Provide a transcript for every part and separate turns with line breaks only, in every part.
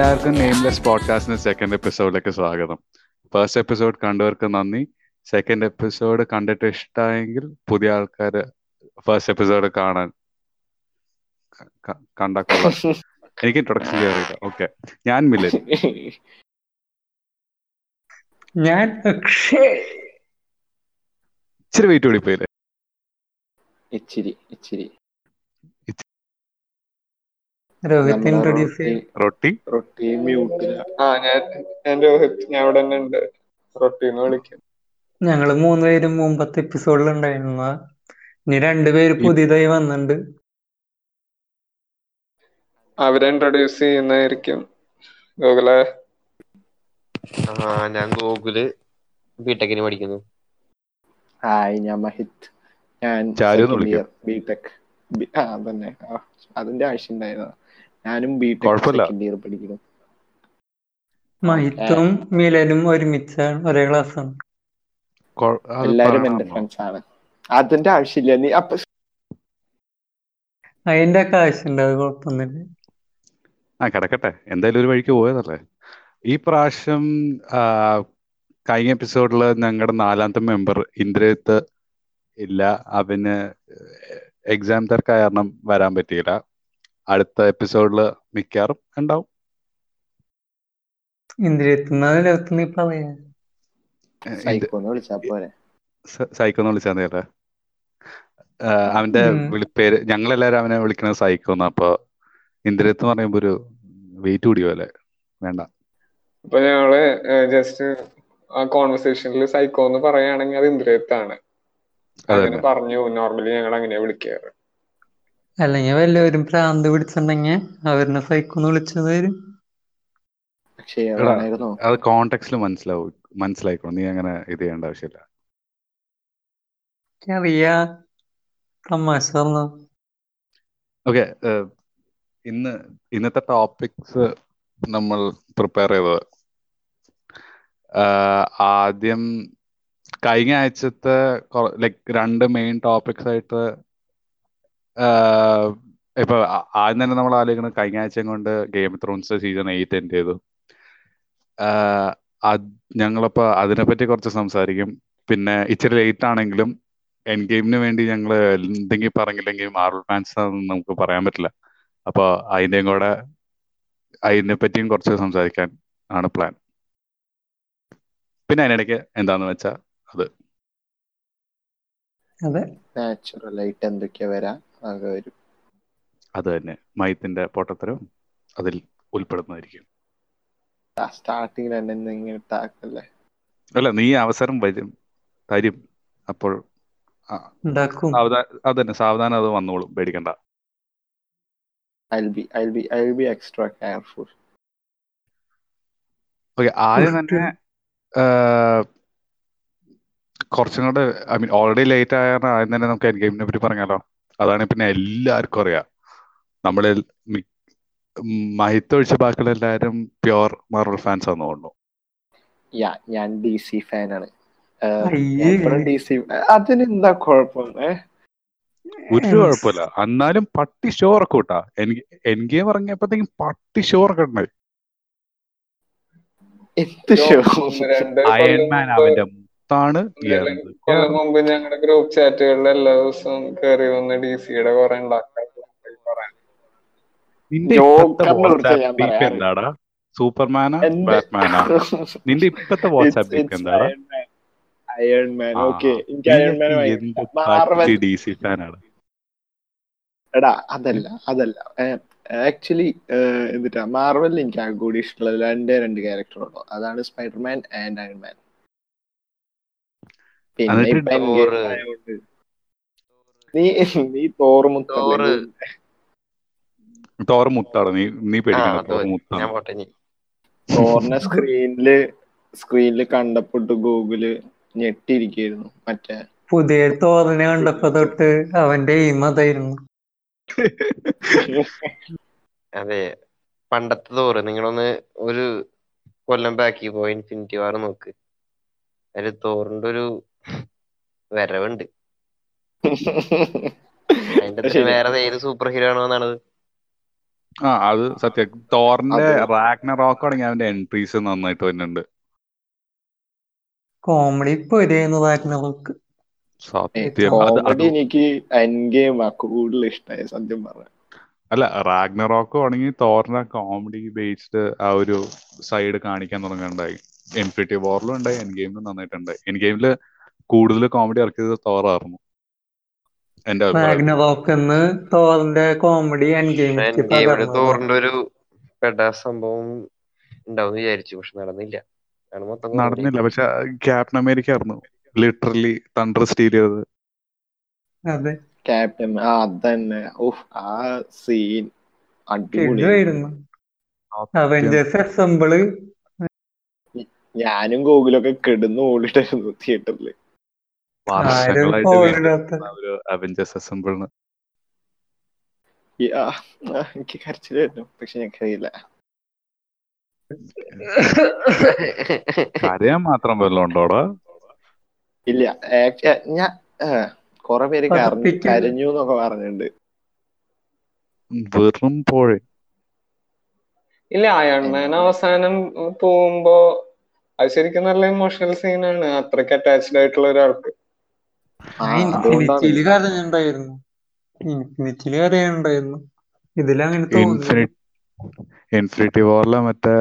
എല്ലാവർക്കും nameless പോഡ്കാസ്റ്റിന്റെ second എപ്പിസോഡിലേക്ക് സ്വാഗതം. ഫസ്റ്റ് എപ്പിസോഡ് കണ്ടവർക്ക് നന്ദി. സെക്കൻഡ് എപ്പിസോഡ് കണ്ടിട്ട് ഇഷ്ടമായെങ്കിൽ പുതിയ ആൾക്കാർ ഫസ്റ്റ് എപ്പിസോഡ് കാണാൻ കണ്ടാക്കൊള്ളാം എനിക്ക് ഇൻട്രൊഡക്ഷൻ ചെയ്യാറില്ല ഓക്കെ ഞാൻ മില്ലൻ
ഞാൻ
ഇച്ചിരി വെയിറ്റ് കൂടിപ്പോയില്ലേ
ഇച്ചിരി ഇച്ചിരി.
ഇൻട്രൊഡ്യൂസ്
റൊട്ടി
ഇൻട്രൊഡ്യൂസ്
റൊട്ടി?
റൊട്ടി മ്യൂട്ടില്ല ആ ഞാൻ ഞാൻ രോഹിത് ഞാൻ ഇവിടെ തന്നെ ഉണ്ട്. റൊട്ടിന്ന് വിളിക്കാം.
ഞങ്ങൾ മൂന്നുപേരും മുമ്പത്തെ എപ്പിസോഡിൽ ഉണ്ടായിരുന്നു. ഇനി രണ്ടുപേര് പുതിയതായി വന്നിട്ടുണ്ട്
അവരെ ഇൻട്രൊഡ്യൂസ് ചെയ്യുന്നതായിരിക്കും. ഗോകുലെ?
ആ ഞാൻ ഗോകുൽ ബിടെക്കിന് പഠിക്കുന്നു.
ഹായ് ഞാൻ മഹിത്. ഞാൻ
ചാരു എന്ന് വിളിക്കാം.
ബിടെക് ആ തന്നെ അതിന്റെ ആവശ്യം ഉണ്ടായിരുന്നു. ഞാനും ബിടെക് സെക്കൻഡ് ഇയർ പഠിക്കുന്നു.
മഹിത്തും മിലനും ഒരുമിച്ചാണ് ഒരേ ക്ലാസ്സാണ്
ആണ്.
എല്ലാരും എന്റെ ഫ്രണ്ട്സ് ആണ്. അതിന്റെ ആവശ്യമില്ല. നീ അപ്പൊ
അതിന്റെ ഒക്കെ ആവശ്യമുണ്ട്. അത് കുഴപ്പമൊന്നുമില്ല.
ആ കിടക്കട്ടെ. എന്തായാലും ഒരു വഴിക്ക് പോയതല്ലേ? ഈ പ്രാവശ്യം കഴിഞ്ഞ എപ്പിസോഡിൽ ഞങ്ങളുടെ നാലാമത്തെ മെമ്പർ ഇന്ദ്രയത്ത് ഇല്ല. അവന് എക്സാം തിരക്ക് കാരണം വരാൻ പറ്റിയില്ല. അടുത്ത എപ്പിസോഡിൽ മിക്കാറും ഉണ്ടാവും.
സൈക്കോന്ന് വിളിച്ചാ
മതിയല്ലേ അവന്റെ. വിളിപ്പേര് ഞങ്ങളെല്ലാരും അവനെ വിളിക്കുന്നത് സൈക്കോന്ന്. അപ്പൊ ഇന്ദ്രിയത്ത് എന്ന് പറയുമ്പോ ഒരു വെയിറ്റ് കൂടിയോ അല്ലേ? വേണ്ട.
അപ്പൊ ഞങ്ങൾ ജസ്റ്റ് ആ കോൺവെർസേഷനിൽ സൈക്കോ എന്ന് പറയുകയാണെങ്കിൽ അത് ഇന്ദ്രിയത്താണ് അങ്ങനെ പറഞ്ഞു. നോർമലി ഞങ്ങൾ അങ്ങനെയാ വിളിക്കാറ്.
അല്ലെങ്കിൽ വല്ലവരും ഭ്രാന്ത് പിടിച്ചിട്ടുണ്ടെങ്കിൽ അവരിനെ സൈക്കോന്ന് വിളിച്ചത് വരും
അത് കോണ്ടെക്സ്റ്റിൽ മനസ്സിലാവും മനസ്സിലായിക്കോളും. നീ അങ്ങനെ ഇത് ചെയ്യേണ്ട ആവശ്യമില്ല.
അറിയാ തമാശ പറഞ്ഞു?
ഓക്കെ ഇന്ന് ഇന്നത്തെ ടോപ്പിക്സ് നമ്മൾ പ്രിപ്പയർ ചെയ്തത് ആദ്യം കഴിഞ്ഞ ആഴ്ചത്തെ ലൈക് രണ്ട് മെയിൻ ടോപ്പിക്സ് ആയിട്ട് ഇപ്പൊ ആദ്യം തന്നെ നമ്മൾ ആലോചിക്കുന്നത് കഴിഞ്ഞ ആഴ്ച കൊണ്ട് game thrones season eight end ചെയ്തു. ഞങ്ങളപ്പോ അതിനെ പറ്റി അതിനെപ്പറ്റി കുറച്ച് സംസാരിക്കും. പിന്നെ ഇച്ചിരി ലേറ്റ് ആണെങ്കിലും എൻ ഗെയിമിന് വേണ്ടി ഞങ്ങൾ എന്തെങ്കിലും പറഞ്ഞില്ലെങ്കിൽ മാർവൽ ഫാൻസ് നമുക്ക് പറയാൻ പറ്റില്ല. അപ്പൊ അതിന്റെയും കൂടെ അതിനെ പറ്റിയും കുറച്ച് സംസാരിക്കാൻ ആണ് പ്ലാൻ പിന്നെ അതിനിടയ്ക്ക് എന്താന്ന് വെച്ചാ
അത്. അതെ.
നാച്ചുറൽ ആയിട്ട് എന്തൊക്കെയാ വരും?
അത് തന്നെ മയത്തിന്റെ പൊട്ടത്തരവും അതിൽ ഉൾപ്പെടുന്നതായിരിക്കും.
സ്റ്റാർട്ടിങ്ങിൽ തന്നെ ഇങ്ങനെ
അല്ല? നീ അവസരം വരും തരും. അപ്പോൾ അത് തന്നെ സാവധാനം അത് വന്നോളും. പേടിക്കണ്ട.
I be I be I be extra careful
okay ആദ്യം തന്നെ കുറച്ചും കൂടെ ഐ മീൻ ഓൾറെഡി ലേറ്റ് ആയ ആദ്യം തന്നെ നമുക്ക് ഗെയിമിനെ പറ്റി പറഞ്ഞാലോ? അതാണ് പിന്നെ എല്ലാവർക്കും അറിയാം. നമ്മളിൽ മഹിത്ത് ഒഴിച്ച് ബാക്കിയുള്ള എല്ലാവരും പ്യുവർ മാർവൽ ഫാൻസ് ആണെന്ന് തോന്നുന്നു.
യാ ഞാൻ ഡി സി ഫാനാണ് ഡി സി അതിന് എന്താ കുഴപ്പം?
ഒരു കുഴപ്പമില്ല. എന്നാലും പട്ടി ഷോ ഇറക്കൂട്ടാ കൂട്ടാ എനിക്ക് എൻ ഗെയിം ഇറങ്ങിയപ്പോഴത്തേക്കും പട്ടി ഷോ ഇറക്കണ്ടേ
എന്ത് ഷോ
രണ്ട്
അയൺമാൻ അവന്റെ എന്ത്
മുമ്പ് ഞങ്ങളുടെ ഗ്രൂപ്പ് ചാറ്റുകളിൽ എല്ലാ ദിവസവും കയറി വന്ന് ഡി സിയുടെ കുറെ
നിന്റെ. എന്താടാ? സൂപ്പർമാനാ ബാറ്റ്മാനാ നിന്റെ ഇപ്പത്തെ വാട്സാപ്പ് ബീപ്പ് എന്താടാ?
അയൺമാൻ ഓക്കെ എനിക്ക് അയൺമാൻ
ഡി സി ഫാനാണ്
എടാ അതല്ല അതല്ല. ആക്ച്വലി എന്നിട്ടാ മാർവലിൽ എനിക്ക് ആകെ കൂടി ഇഷ്ടമുള്ള രണ്ടേ രണ്ട് ക്യാരക്ടർ ഉള്ളു. അതാണ് സ്പൈഡർമാൻ ആൻഡ് അയൺമാൻ പിന്നെ
എന്നിട്ട്
ഇപ്പൊ Endgame
തോറ്.
ആയതുകൊണ്ട് നീ നീ തോറ് മുത്തല്ലേ
തോറ്.
തോറ് മുത്താണ്. നീ നീ പേടിക്കണ്ട.
തോറിനെ സ്ക്രീനിൽ സ്ക്രീനിൽ കണ്ടപ്പോട്ട് ഗൂഗിൾ ഞെട്ടിയിരിക്കായിരുന്നു. മറ്റേ
പുതിയ തോറിനെ കണ്ടപ്പോ തൊട്ട് അവന്റെ ഇമതായിരുന്നു
അതെ. പണ്ടത്തെ തോറ്. നിങ്ങളൊന്ന് ഒരു കൊല്ലം ബാക്കി പോയി ഇൻഫിനിറ്റി വാർ നോക്ക്. അതിൽ തോറിന്റെ ഒരു വരവുണ്ട്. അതിന്റെ. വേറെ ഏത് സൂപ്പർ ഹീറോ ആണോ എന്നാണത്?
ആ അത് സത്യം. തോറിന്റെ റാഗ്ന റോക്ക് തുടങ്ങി അവന്റെ എൻട്രീസ് നന്നായിട്ട് വരുന്നുണ്ട്.
കോമഡി ഇപ്പൊ വരുന്നതായിരുന്നു റാഗ്നറോക്ക്
സത്യം. അത്
എനിക്ക് എൻ ഗെയിം ആ കൂടുതൽ ഇഷ്ടമായി സത്യം പറഞ്ഞ.
അല്ല റാഗ്നറോക്ക് തുടങ്ങി തോറിന്റെ കോമഡി ബേസ്ഡ് ആ ഒരു സൈഡ് കാണിക്കാൻ തുടങ്ങുന്നുണ്ടായി ഇൻഫിനിറ്റി വാറിലും ഉണ്ടായി എൻ ഗെയിമിലും നന്നായിട്ടുണ്ടായി. എൻ ഗെയിമിൽ കൂടുതൽ കോമഡി ഇറക്കിയത് തോറായിരുന്നു. എന്റെ
എന്ന് തോറിന്റെ കോമഡി
തോറിന്റെ ഒരു പെടാ സംഭവം ഉണ്ടാവും വിചാരിച്ചു പക്ഷെ നടന്നില്ല.
നടന്നില്ല പക്ഷെ ക്യാപ്റ്റൻ അമേരിക്ക ആയിരുന്നു. ലിറ്ററലി തണ്ടർ സ്റ്റീൽ ചെയ്തത്.
അതെ.
ക്യാപ്റ്റൻ ആ അതന്നെ. ഓഹ് ആ സീൻ അടിപൊളിയായിരുന്നു
അവഞ്ചേഴ്സ് അസംബിൾ
ഞാനും ഗോകുലൊക്കെ കിടന്ന് ഓടിട്ടായിരുന്നു തിയേറ്ററിൽ
ആരും
വർഷങ്ങളായിട്ട്
കോളിടാത്ത
വെയിറ്റ് ഒരു അവഞ്ചേഴ്സ് അസംബിളിന്
എനിക്ക് കരച്ചിലായിരുന്നു പക്ഷെ എനിക്കറിയില്ല
കരയാൻ മാത്രം വല്ലതും ഉണ്ടോടാ
ഇല്ല ഞാൻ കൊറേ പേര് കരഞ്ഞു എന്നൊക്കെ പറഞ്ഞിട്ടുണ്ട്.
വെറും പോഴേ.
ഇല്ല അയൺമാൻ അവസാനം പോകുമ്പോ അത് ശരിക്കും നല്ല ഇമോഷണൽ സീനാണ് അത്രയ്ക്ക് അറ്റാച്ച്ഡ് ആയിട്ടുള്ള ഒരാൾക്ക്.
ഇൻഫിനിറ്റിയിൽ കരഞ്ഞിട്ടുണ്ടായിരുന്നു ഇൻഫിനിറ്റിയിൽ കരയുണ്ടായിരുന്നു ഇതിലങ്ങനെ തോന്നില്ല
ഇൻഫിനിറ്റി വോറിലെ മറ്റേ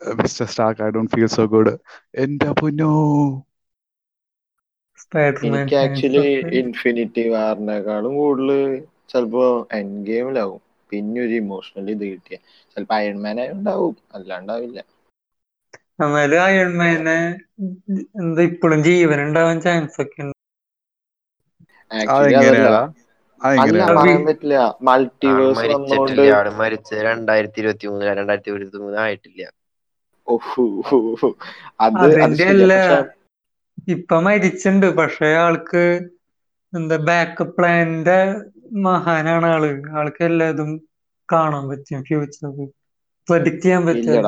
mister Stark I don't feel so good എന്റെ പൊന്നോ.
എനിക്ക് ആക്ച്വലി ഇൻഫിനിറ്റി വാറിനേക്കാളും കൂടുതൽ ചിലപ്പോ എൻ ഗെയിമിലാവും പിന്നെ ഒരു ഇമോഷണൽ ഇത് കിട്ടിയ. ചിലപ്പോ അയൺമാൻ ഉണ്ടാവും. അല്ലാണ്ടാവില്ല.
എന്നാലും അയൺമാനെ എന്താ ഇപ്പോഴും ജീവൻ ഉണ്ടാവാൻ ചാൻസ് ഒക്കെ ഉണ്ട്.
ആക്ച്വലി അതല്ല.
അതെങ്ങനെയാടാ
അല്ല
അതെങ്ങനെയാടാ
പറയാൻ പറ്റില്ല.
ആൾ
മൾട്ടിവേഴ്സ് വന്നോണ്ട്
ആൾ മരിച്ചത് രണ്ടായിരത്തി ഇരുപത്തി മൂന്ന് രണ്ടായിരത്തി ഇരുപത്തി മൂന്ന് ആയിട്ടില്ല
ഓഹ് അത് അത്
അതിന്റെ
ശരിയാ.
അല്ല
പക്ഷെ
ഇപ്പൊ മരിച്ചിട്ടുണ്ട്. പക്ഷെ ആൾക്ക് എന്താ ബാക്കപ്പ് പ്ലാനിന്റെ മഹാനാണ് ആൾ. ആൾക്ക് എല്ലാതും കാണാൻ പറ്റും. ഫ്യൂച്ചർ പ്രഡിക്റ്റ് ചെയ്യാൻ
പറ്റില്ല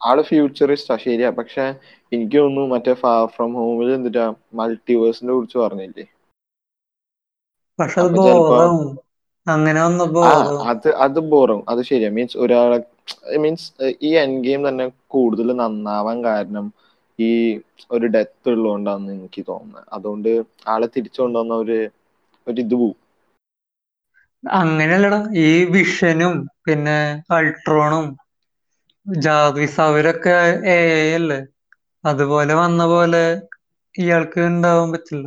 ആൾ ഫ്യൂച്ചറിസ്റ്റാ ശരിയാ. പക്ഷെ എനിക്ക് തോന്നുന്നു മറ്റേ ഫാർ ഫ്രം ഹോമിൽ എന്തിട്ടാ മൾട്ടിവേഴ്സിനെ കുറിച്ച് പറഞ്ഞില്ലേ?
പക്ഷെ അത് അങ്ങനെ വന്നപ്പോ
അത് അത് ബോറും. അത് ശരിയാ. മീൻസ് ഒരാളെ മീൻസ് ഈ എൻ ഗെയിം തന്നെ കൂടുതൽ നന്നാവാൻ കാരണം ഈ ഒരു ഡെത്ത് ഉള്ളതുകൊണ്ടാന്ന് എനിക്ക് തോന്നുന്നത് അതുകൊണ്ട് ആളെ തിരിച്ചു കൊണ്ടുവന്ന ഒരു ഒരു ഇത് പോവും.
അങ്ങനെയല്ലടാ. ഈ വിഷനും പിന്നെ അൾട്രോണും ജാവിസ് അവരൊക്കെ എ അല്ലേ? അതുപോലെ വന്ന പോലെ ഇയാൾക്ക് ഉണ്ടാവാൻ പറ്റില്ല.